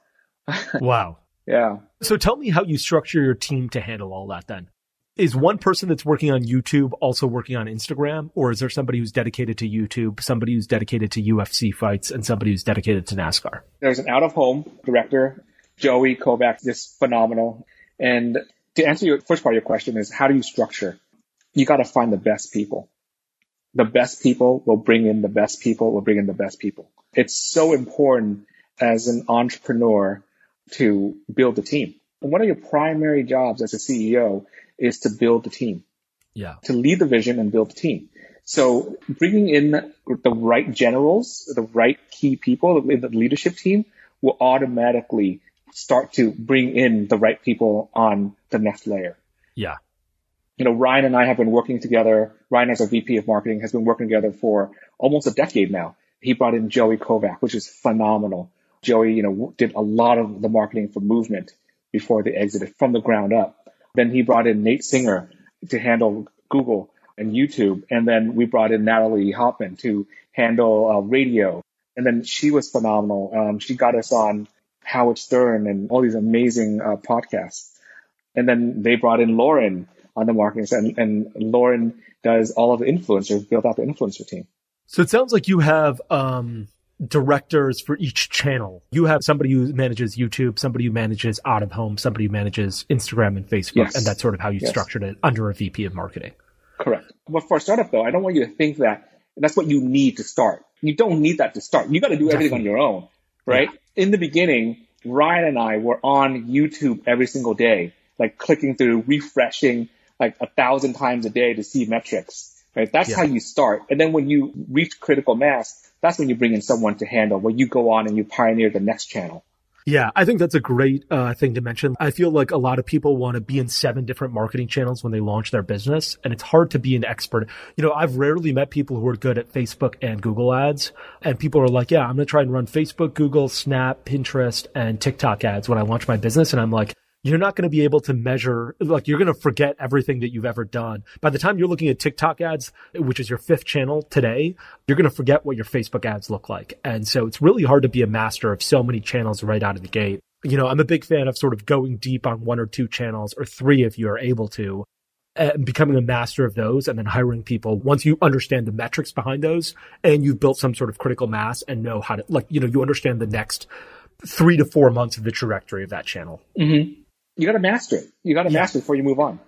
Wow. Yeah. So tell me how you structure your team to handle all that then. Is one person that's working on YouTube also working on Instagram? Or is there somebody who's dedicated to YouTube, somebody who's dedicated to UFC fights, and somebody who's dedicated to NASCAR? There's an out of home director, Joey Kovac, just phenomenal. And to answer your first part of your question is how do you structure? You got to find the best people. The best people will bring in the best people will bring in the best people. It's so important as an entrepreneur to build the team. And one of your primary jobs as a CEO is to build the team Yeah. to lead the vision and build the team. So bringing in the right generals, the right key people in the leadership team will automatically start to bring in the right people on the next layer. Yeah. You know, Ryan and I have been working together. Ryan as our VP of marketing has been working together for almost a decade now. He brought in Joey Kovac, which is phenomenal. Joey, you know, did a lot of the marketing for movement before they exited from the ground up. Then he brought in Nate Singer to handle Google and YouTube. And then we brought in Natalie Hoffman to handle uh, radio. And then she was phenomenal. Um, she got us on Howard Stern and all these amazing uh, podcasts. And then they brought in Lauren on the marketing side, and, and Lauren does all of the influencers, built out the influencer team. So it sounds like you have um, directors for each channel. You have somebody who manages YouTube, somebody who manages out of home, somebody who manages Instagram and Facebook, yes. and that's sort of how you yes. structured it under a VP of marketing. Correct. But for a startup though, I don't want you to think that that's what you need to start. You don't need that to start. You got to do Definitely. everything on your own, right? Yeah. In the beginning, Ryan and I were on YouTube every single day, like clicking through, refreshing like a thousand times a day to see metrics, right? That's yeah. how you start. And then when you reach critical mass, that's when you bring in someone to handle, where you go on and you pioneer the next channel. Yeah, I think that's a great uh, thing to mention. I feel like a lot of people want to be in seven different marketing channels when they launch their business, and it's hard to be an expert. You know, I've rarely met people who are good at Facebook and Google ads, and people are like, yeah, I'm going to try and run Facebook, Google, Snap, Pinterest, and TikTok ads when I launch my business. And I'm like, you're not going to be able to measure, like you're going to forget everything that you've ever done. By the time you're looking at TikTok ads, which is your fifth channel today, you're going to forget what your Facebook ads look like. And so it's really hard to be a master of so many channels right out of the gate. You know, I'm a big fan of sort of going deep on one or two channels or three if you are able to and becoming a master of those and then hiring people once you understand the metrics behind those and you've built some sort of critical mass and know how to like you know you understand the next three to four months of the trajectory of that channel mm-hmm you got to master it. You got to yeah. master it before you move on.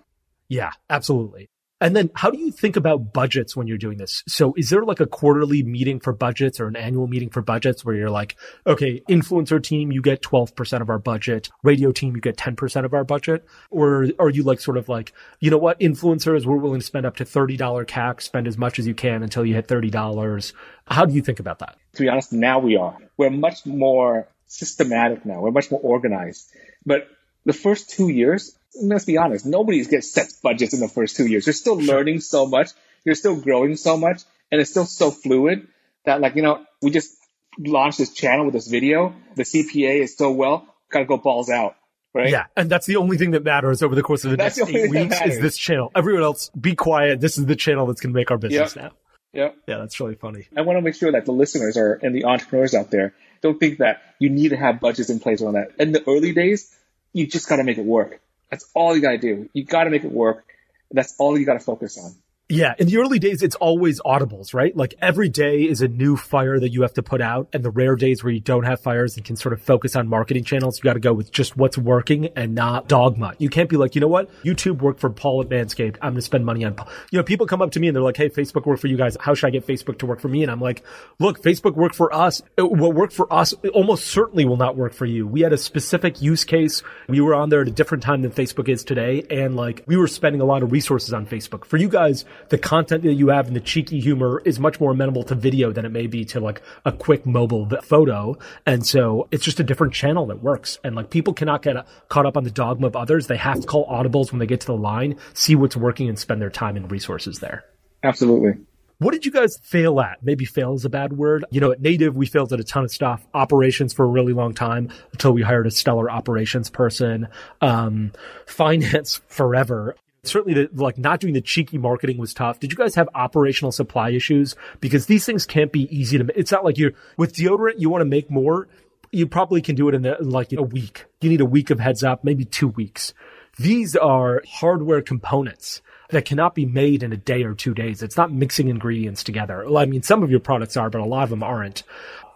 Yeah, absolutely. And then how do you think about budgets when you're doing this? So is there like a quarterly meeting for budgets or an annual meeting for budgets where you're like, okay, influencer team, you get 12% of our budget. Radio team, you get 10% of our budget. Or are you like sort of like, you know what? Influencers, we're willing to spend up to $30 CAC, spend as much as you can until you hit $30. How do you think about that? To be honest, now we are. We're much more systematic now. We're much more organized. But the first two years, let's be honest, nobody gets set budgets in the first two years. You're still learning so much. You're still growing so much and it's still so fluid that like, you know, we just launched this channel with this video. The CPA is still well, gotta go balls out. Right? Yeah, and that's the only thing that matters over the course of the that's next the eight weeks is this channel. Everyone else, be quiet. This is the channel that's going to make our business yep. now. Yeah. Yeah, that's really funny. I want to make sure that the listeners are and the entrepreneurs out there don't think that you need to have budgets in place on that. In the early days, you just got to make it work. That's all you got to do. You got to make it work. That's all you got to focus on. Yeah, in the early days, it's always audibles, right? Like every day is a new fire that you have to put out. And the rare days where you don't have fires and can sort of focus on marketing channels, you got to go with just what's working and not dogma. You can't be like, you know what? YouTube worked for Paul at Manscaped. I'm going to spend money on, Paul. you know, people come up to me and they're like, Hey, Facebook worked for you guys. How should I get Facebook to work for me? And I'm like, look, Facebook worked for us. What worked for us almost certainly will not work for you. We had a specific use case. We were on there at a different time than Facebook is today. And like we were spending a lot of resources on Facebook. For you guys, the content that you have and the cheeky humor is much more amenable to video than it may be to like a quick mobile photo. And so it's just a different channel that works. And like people cannot get caught up on the dogma of others. They have to call audibles when they get to the line, see what's working and spend their time and resources there. Absolutely. What did you guys fail at? Maybe fail is a bad word. You know, at Native, we failed at a ton of stuff. Operations for a really long time until we hired a stellar operations person. Um, finance forever certainly the, like not doing the cheeky marketing was tough. Did you guys have operational supply issues? Because these things can't be easy to, it's not like you're with deodorant, you want to make more. You probably can do it in, the, in like a week. You need a week of heads up, maybe two weeks. These are hardware components that cannot be made in a day or two days. It's not mixing ingredients together. Well, I mean, some of your products are, but a lot of them aren't.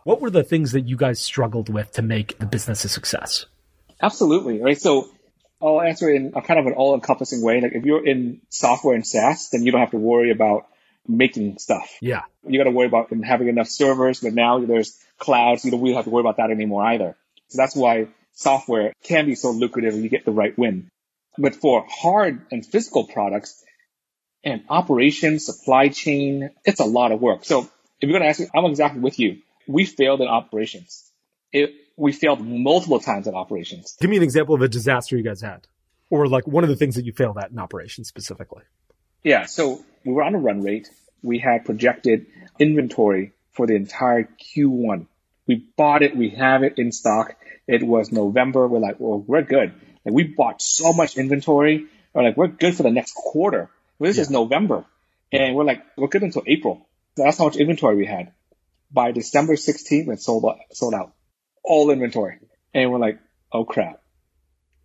What were the things that you guys struggled with to make the business a success? Absolutely. Right. So I'll answer in a kind of an all-encompassing way. Like if you're in software and SaaS, then you don't have to worry about making stuff. Yeah. You got to worry about having enough servers, but now there's clouds. You don't really have to worry about that anymore either. So that's why software can be so lucrative if you get the right win. But for hard and physical products and operations, supply chain, it's a lot of work. So if you're going to ask me, I'm exactly with you. We failed in operations. It, we failed multiple times at operations. Give me an example of a disaster you guys had, or like one of the things that you failed at in operations specifically. Yeah, so we were on a run rate. We had projected inventory for the entire Q1. We bought it. We have it in stock. It was November. We're like, well, we're good. And we bought so much inventory. We're like, we're good for the next quarter. Well, this yeah. is November. And we're like, we're good until April. That's how much inventory we had. By December 16th, it sold, sold out all inventory. And we're like, oh crap.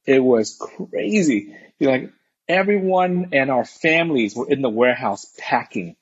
It was crazy. You're like, everyone and our families were in the warehouse packing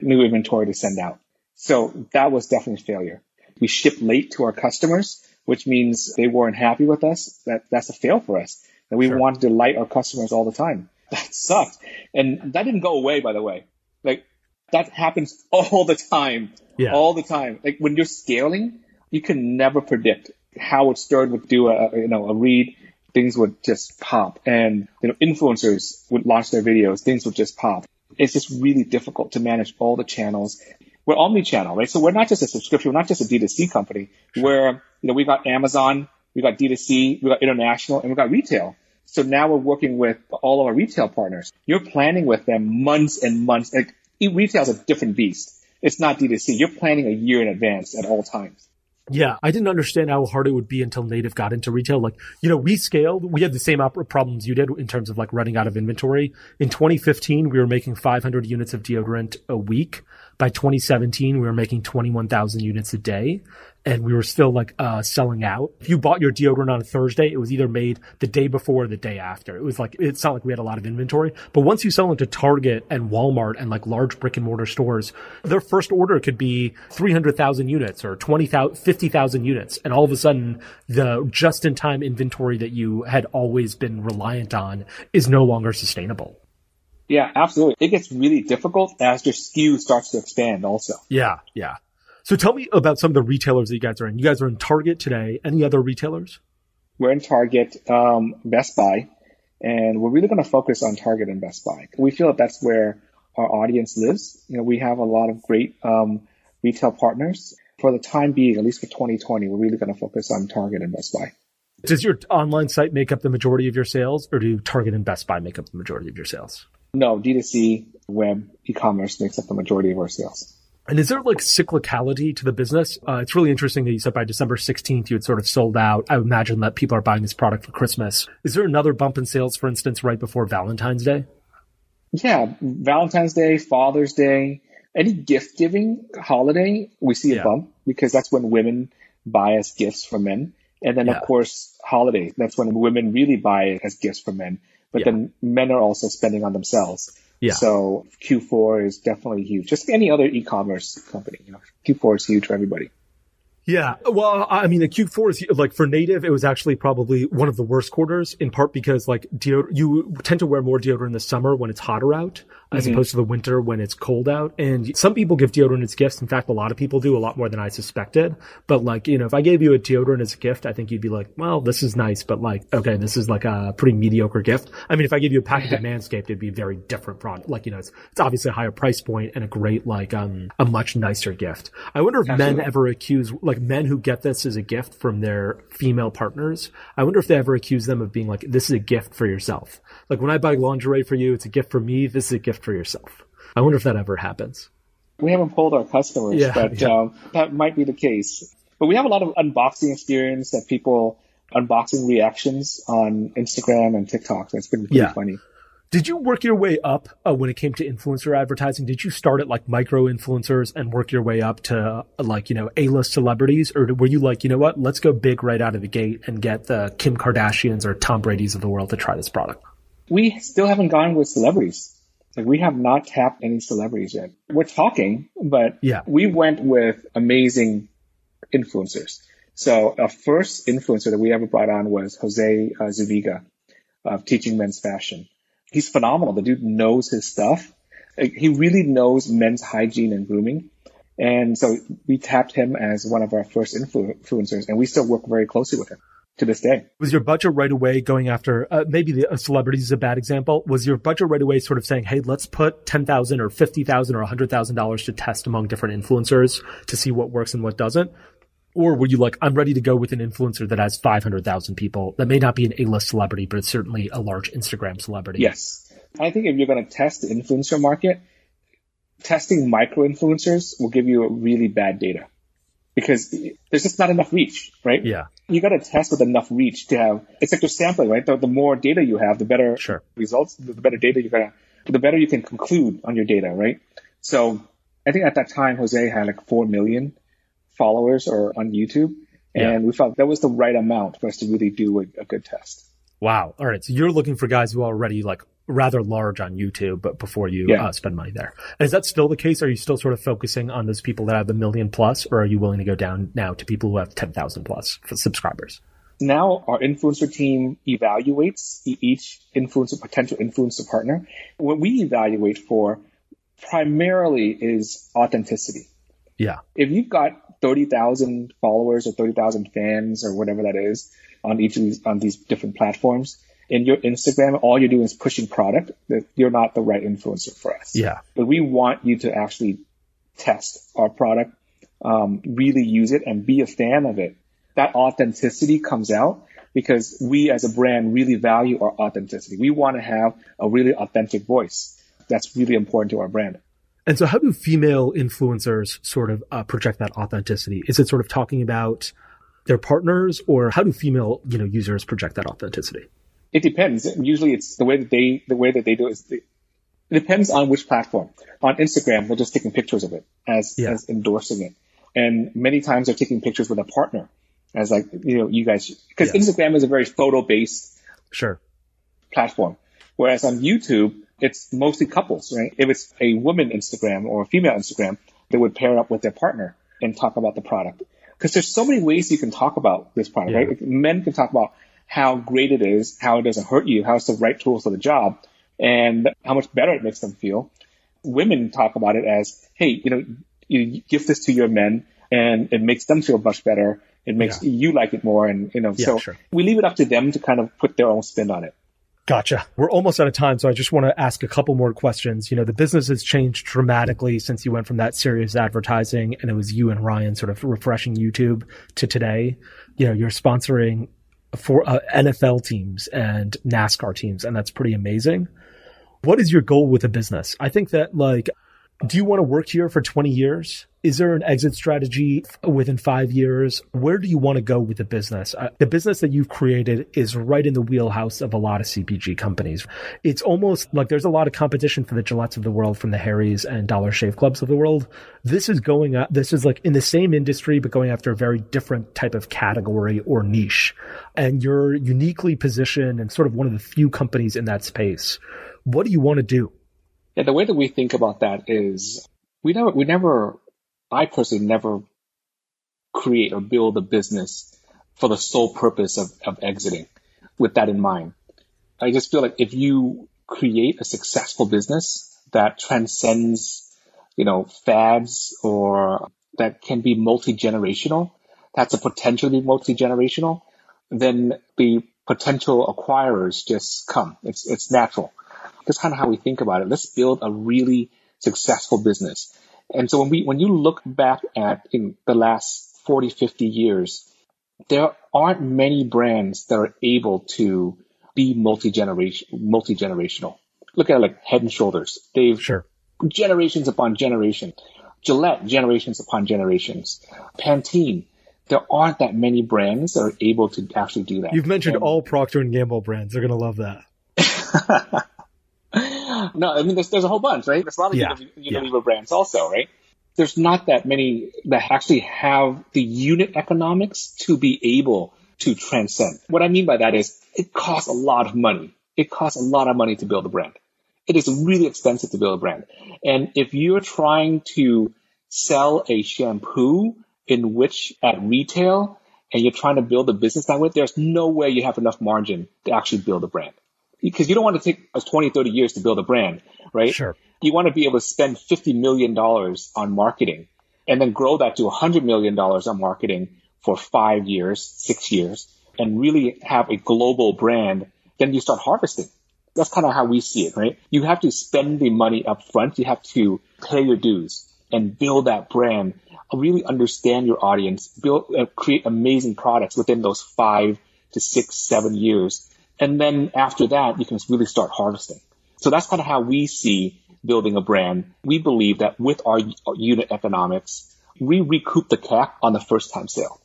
new inventory to send out. So that was definitely a failure. we shipped late to our customers, which means they weren't happy with us. That that's a fail for us. And we Sure. want to delight our customers all the time. That sucked. And that didn't go away, by the way. Like that happens all the time. Yeah. All the time. Like when you're scaling, you can never predict how Stern would do a you know a read. Things would just pop, and you know influencers would launch their videos. Things would just pop. It's just really difficult to manage all the channels. We're omni-channel, right? So we're not just a subscription. We're not just a D2C company. Where you know we got Amazon, we got D2C, we got international, and we got retail. So now we're working with all of our retail partners. You're planning with them months and months. Like retail is a different beast. It's not D2C. You're planning a year in advance at all times. Yeah, I didn't understand how hard it would be until Native got into retail. Like, you know, we scaled. We had the same op- problems you did in terms of like running out of inventory. In 2015, we were making 500 units of deodorant a week. By 2017, we were making 21,000 units a day. And we were still like uh, selling out. If you bought your deodorant on a Thursday, it was either made the day before or the day after. It was like it's not like we had a lot of inventory. But once you sell into Target and Walmart and like large brick and mortar stores, their first order could be 300,000 units or 20,000, 50,000 units. And all of a sudden, the just in time inventory that you had always been reliant on is no longer sustainable. Yeah, absolutely. It gets really difficult as your SKU starts to expand also. Yeah. Yeah. So tell me about some of the retailers that you guys are in. You guys are in Target today. Any other retailers? We're in Target, um, Best Buy, and we're really going to focus on Target and Best Buy. We feel that that's where our audience lives. You know, we have a lot of great um, retail partners. For the time being, at least for 2020, we're really going to focus on Target and Best Buy. Does your online site make up the majority of your sales or do Target and Best Buy make up the majority of your sales? No, D2C, web, e-commerce makes up the majority of our sales. And is there like cyclicality to the business? Uh, it's really interesting that you said by December 16th you had sort of sold out. I would imagine that people are buying this product for Christmas. Is there another bump in sales, for instance, right before Valentine's Day? Yeah, Valentine's Day, Father's Day, any gift giving holiday, we see a Yeah. bump because that's when women buy as gifts for men. And then Yeah. of course, holiday, that's when women really buy as gifts for men. But Yeah. then men are also spending on themselves. Yeah. So Q4 is definitely huge. Just any other e-commerce company, you know, Q4 is huge for everybody. Yeah. Well, I mean, the Q4 is like for native, it was actually probably one of the worst quarters in part because like deodor- you tend to wear more deodorant in the summer when it's hotter out as opposed to the winter when it's cold out. And some people give deodorant as gifts. In fact, a lot of people do a lot more than I suspected. But like, you know, if I gave you a deodorant as a gift, I think you'd be like, well, this is nice, but like, okay, this is like a pretty mediocre gift. I mean, if I gave you a package of Manscaped, it'd be a very different product. Like, you know, it's, it's obviously a higher price point and a great, like, um, a much nicer gift. I wonder if men ever accuse like men who get this as a gift from their female partners. I wonder if they ever accuse them of being like, this is a gift for yourself. Like when I buy lingerie for you, it's a gift for me. This is a gift for yourself. I wonder if that ever happens. We haven't polled our customers, Yeah, but yeah. Um, that might be the case. But we have a lot of unboxing experience that people unboxing reactions on Instagram and TikTok. That's been pretty Yeah. funny. Did you work your way up uh, when it came to influencer advertising? Did you start at like micro influencers and work your way up to uh, like, you know, A-list celebrities? Or were you like, you know what, let's go big right out of the gate and get the Kim Kardashians or Tom Brady's of the world to try this product? We still haven't gone with celebrities. Like we have not tapped any celebrities yet. We're talking, but Yeah. we went with amazing influencers. So our first influencer that we ever brought on was Jose uh, Zuniga of Teaching Men's Fashion. He's phenomenal. The dude knows his stuff. Like, He really knows men's hygiene and grooming. And so we tapped him as one of our first influ- influencers and we still work very closely with him to this day. Was your budget right away going after, uh, maybe the uh, celebrities is a bad example. Was your budget right away sort of saying, Hey, let's put 10,000 or 50,000 or $100,000 to test among different influencers to see what works and what doesn't? Or were you like, I'm ready to go with an influencer that has 500,000 people that may not be an A-list celebrity, but it's certainly a large Instagram celebrity? Yes. I think if you're going to test the influencer market, testing micro influencers will give you a really bad data because there's just not enough reach, right? Yeah. You got to test with enough reach to have, it's like you're sampling, right? The, the more data you have, the better Sure. results, the better data you're to, the better you can conclude on your data, right? So I think at that time, Jose had like 4 million followers or on YouTube. Yeah. And we felt that was the right amount for us to really do a, a good test. Wow. All right. So you're looking for guys who are already like rather large on YouTube, but before you Yeah. uh, spend money there. And is that still the case? Are you still sort of focusing on those people that have the million plus, or are you willing to go down now to people who have 10,000 plus subscribers? now our influencer team evaluates each influencer potential influencer partner. What we evaluate for primarily is authenticity. Yeah. If you've got thirty thousand followers or thirty thousand fans or whatever that is on each of these on these different platforms, in your Instagram, all you're doing is pushing product. That you're not the right influencer for us. Yeah. But we want you to actually test our product, um, really use it, and be a fan of it. That authenticity comes out because we as a brand really value our authenticity. We want to have a really authentic voice. That's really important to our brand. And so how do female influencers sort of uh, project that authenticity? Is it sort of talking about their partners or how do female, you know, users project that authenticity? It depends. Usually, it's the way that they the way that they do it is it depends on which platform. On Instagram, they're just taking pictures of it as Yeah. as endorsing it, and many times they're taking pictures with a partner, as like you know you guys because Yes. Instagram is a very photo based Sure. platform, whereas on YouTube it's mostly couples, right? If it's a woman Instagram or a female Instagram, they would pair up with their partner and talk about the product. Because there's so many ways you can talk about this product, Yeah. right? Men can talk about how great it is, how it doesn't hurt you, how it's the right tool for the job, and how much better it makes them feel. Women talk about it as, hey, you know, you give this to your men and it makes them feel much better. It makes Yeah. you like it more. And, you know, Yeah, so sure. we leave it up to them to kind of put their own spin on it. Gotcha. We're almost out of time, so I just want to ask a couple more questions. You know, the business has changed dramatically since you went from that serious advertising and it was you and Ryan sort of refreshing YouTube to today. You know, you're sponsoring for uh, NFL teams and NASCAR teams, and that's pretty amazing. What is your goal with a business? I think that like, do you want to work here for 20 years? Is there an exit strategy within five years? Where do you want to go with the business? Uh, the business that you've created is right in the wheelhouse of a lot of CPG companies. It's almost like there's a lot of competition for the Gillettes of the world from the Harrys and Dollar Shave Clubs of the world. This is going up, this is like in the same industry, but going after a very different type of category or niche. And you're uniquely positioned and sort of one of the few companies in that space. What do you want to do? Yeah, the way that we think about that is we never, we never, I personally never create or build a business for the sole purpose of, of exiting with that in mind. I just feel like if you create a successful business that transcends, you know, fads or that can be multi-generational, that's a potential to be multi-generational, then the potential acquirers just come. It's, it's natural. That's kind of how we think about it. Let's build a really successful business. And so when we, when you look back at in the last 40, 50 years, there aren't many brands that are able to be multi-generation, multi-generational. Look at it like Head and Shoulders. They've Sure. generations upon generation. Gillette, generations upon generations. Pantene, there aren't that many brands that are able to actually do that. You've mentioned And- all Procter and Gamble brands. They're going to love that. no, I mean, there's, there's a whole bunch, right? There's a lot of Yeah, Unilever, Unilever brands also, right? There's not that many that actually have the unit economics to be able to transcend. What I mean by that is it costs a lot of money. It costs a lot of money to build a brand. It is really expensive to build a brand. And if you're trying to sell a shampoo in which at retail and you're trying to build a business that way, there's no way you have enough margin to actually build a brand because you don't want to take us 20, 30 years to build a brand, right? Sure. You want to be able to spend $50 million on marketing and then grow that to $100 million on marketing for five years, six years, and really have a global brand. Then you start harvesting. That's kind of how we see it, right? You have to spend the money up front. You have to pay your dues and build that brand, really understand your audience, build, uh, create amazing products within those five to six, seven years. And then after that, you can really start harvesting. So that's kind of how we see building a brand. We believe that with our unit economics, we recoup the CAC on the first time sale.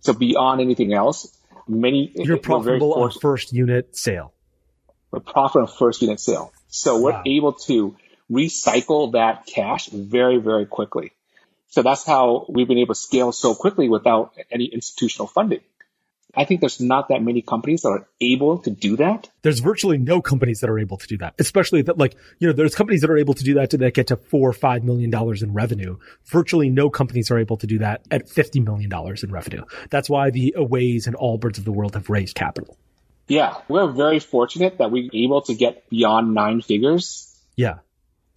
So beyond anything else, many You're profitable on first unit sale. we're profit on first unit sale. So we're Wow. able to recycle that cash very, very quickly. So that's how we've been able to scale so quickly without any institutional funding. I think there's not that many companies that are able to do that. There's virtually no companies that are able to do that, especially that like, you know, there's companies that are able to do that to that get to four or five million dollars in revenue. Virtually no companies are able to do that at $50 million in revenue. That's why the Aways and Allbirds of the world have raised capital. Yeah. We're very fortunate that we're able to get beyond nine figures. Yeah.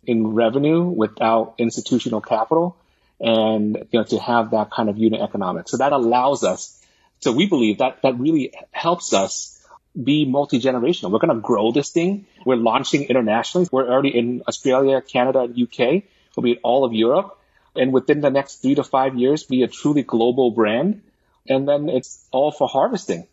In revenue without institutional capital and, you know, to have that kind of unit economics. So that allows us so we believe that that really helps us be multi-generational. We're going to grow this thing. We're launching internationally. We're already in Australia, Canada, and UK. We'll be in all of Europe. And within the next three to five years, be a truly global brand. And then it's all for harvesting.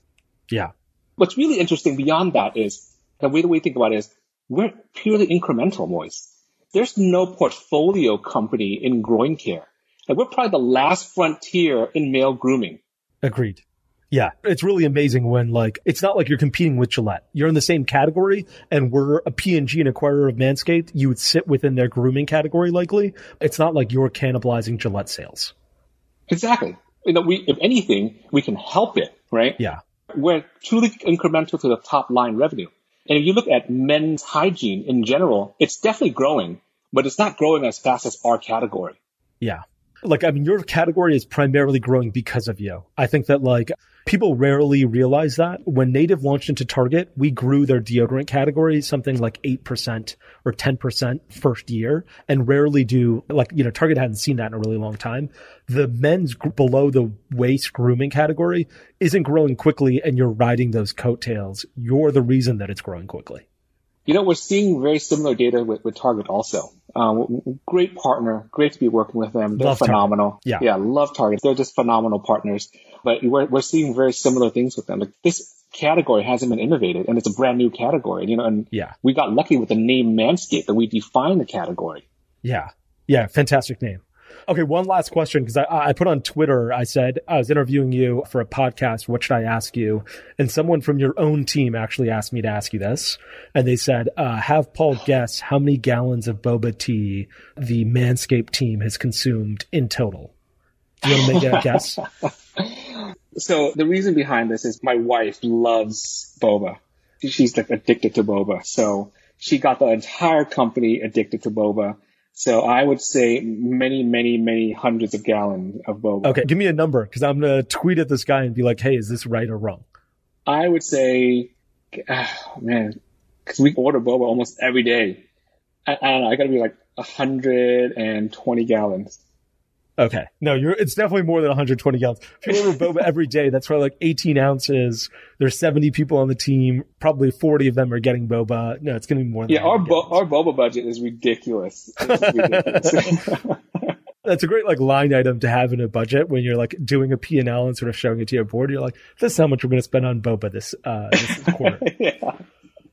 Yeah. What's really interesting beyond that is the way that we think about it is we're purely incremental, Moiz. There's no portfolio company in groin care. Like we're probably the last frontier in male grooming. Agreed. Yeah, it's really amazing when like it's not like you're competing with Gillette. You're in the same category, and we're a P&G and acquirer of Manscaped. You would sit within their grooming category likely. It's not like you're cannibalizing Gillette sales. Exactly. You know, we if anything, we can help it, right? Yeah. We're truly incremental to the top line revenue. And if you look at men's hygiene in general, it's definitely growing, but it's not growing as fast as our category. Yeah. Like, I mean, your category is primarily growing because of you. I think that like people rarely realize that when Native launched into Target, we grew their deodorant category something like 8% or 10% first year and rarely do like, you know, Target hadn't seen that in a really long time. The men's below the waist grooming category isn't growing quickly and you're riding those coattails. You're the reason that it's growing quickly. You know, we're seeing very similar data with, with Target also. Um, great partner, great to be working with them. They're love phenomenal. Target. Yeah. Yeah, love Target. They're just phenomenal partners. But we're, we're seeing very similar things with them. Like this category hasn't been innovated and it's a brand new category, you know, and yeah. we got lucky with the name Manscaped that we defined the category. Yeah. Yeah. Fantastic name. Okay, one last question because I, I put on Twitter. I said I was interviewing you for a podcast. What should I ask you? And someone from your own team actually asked me to ask you this, and they said, uh, "Have Paul guess how many gallons of boba tea the Manscaped team has consumed in total." Do you want to make a guess? so the reason behind this is my wife loves boba. She's like addicted to boba. So she got the entire company addicted to boba. So I would say many, many, many hundreds of gallons of boba. Okay, give me a number because I'm gonna tweet at this guy and be like, "Hey, is this right or wrong?" I would say, oh, man, because we order boba almost every day. I, I don't know. I got to be like 120 gallons. Okay. No, you're, it's definitely more than 120 gallons. If you order boba every day, that's probably like 18 ounces. There's 70 people on the team. Probably 40 of them are getting boba. No, it's going to be more than Yeah, our, bo- our boba budget is ridiculous. ridiculous. that's a great like line item to have in a budget when you're like doing a P&L and sort of showing it to your board. You're like, this is how much we're going to spend on boba this, uh, this quarter. yeah.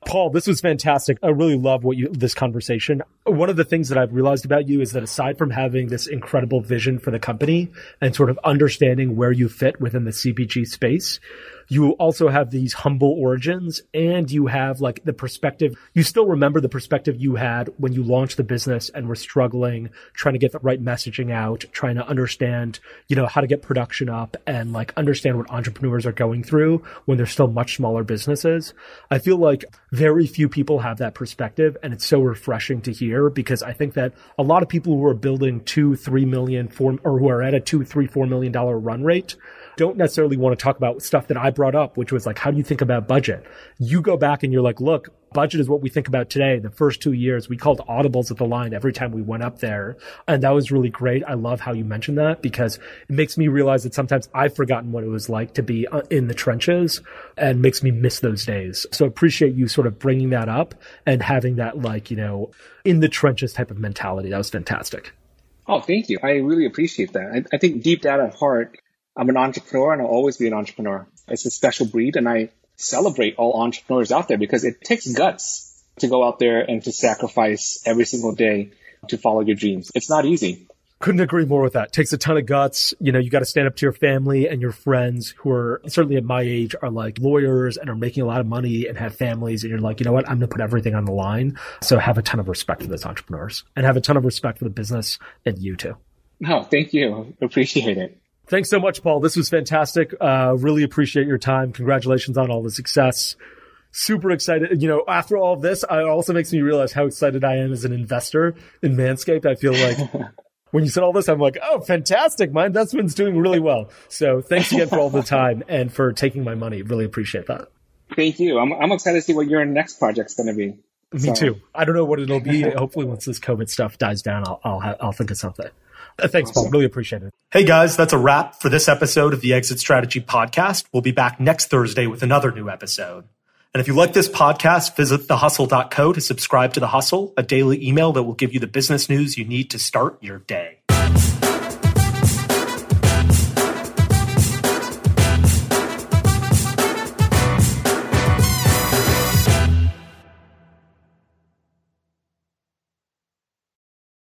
Paul, this was fantastic. I really love what you, this conversation. One of the things that I've realized about you is that aside from having this incredible vision for the company and sort of understanding where you fit within the CPG space, you also have these humble origins and you have like the perspective. You still remember the perspective you had when you launched the business and were struggling, trying to get the right messaging out, trying to understand, you know, how to get production up and like understand what entrepreneurs are going through when they're still much smaller businesses. I feel like very few people have that perspective and it's so refreshing to hear because I think that a lot of people who are building two, three million, four, or who are at a two, three, four million dollar run rate don't necessarily want to talk about stuff that I brought up, which was like, how do you think about budget? You go back and you're like, look, budget is what we think about today. The first two years, we called audibles at the line every time we went up there. And that was really great. I love how you mentioned that because it makes me realize that sometimes I've forgotten what it was like to be uh, in the trenches and makes me miss those days. So appreciate you sort of bringing that up and having that like, you know, in the trenches type of mentality. That was fantastic. Oh, thank you. I really appreciate that. I, I think deep down at heart, I'm an entrepreneur and I'll always be an entrepreneur. It's a special breed and I celebrate all entrepreneurs out there because it takes guts to go out there and to sacrifice every single day to follow your dreams. It's not easy. Couldn't agree more with that. It takes a ton of guts. You know, you got to stand up to your family and your friends who are certainly at my age are like lawyers and are making a lot of money and have families. And you're like, you know what? I'm going to put everything on the line. So have a ton of respect for those entrepreneurs and have a ton of respect for the business and you too. No, thank you. Appreciate it. Thanks so much, Paul. This was fantastic. Uh, really appreciate your time. Congratulations on all the success. Super excited. You know, after all of this, it also makes me realize how excited I am as an investor in Manscaped. I feel like when you said all this, I'm like, oh, fantastic. My investment's doing really well. So thanks again for all the time and for taking my money. Really appreciate that. Thank you. I'm, I'm excited to see what your next project's going to be. Me so. too. I don't know what it'll be. Hopefully, once this COVID stuff dies down, I'll I'll, I'll think of something. Thanks, awesome. Paul. Really appreciate it. Hey guys, that's a wrap for this episode of the Exit Strategy Podcast. We'll be back next Thursday with another new episode. And if you like this podcast, visit thehustle.co to subscribe to The Hustle, a daily email that will give you the business news you need to start your day.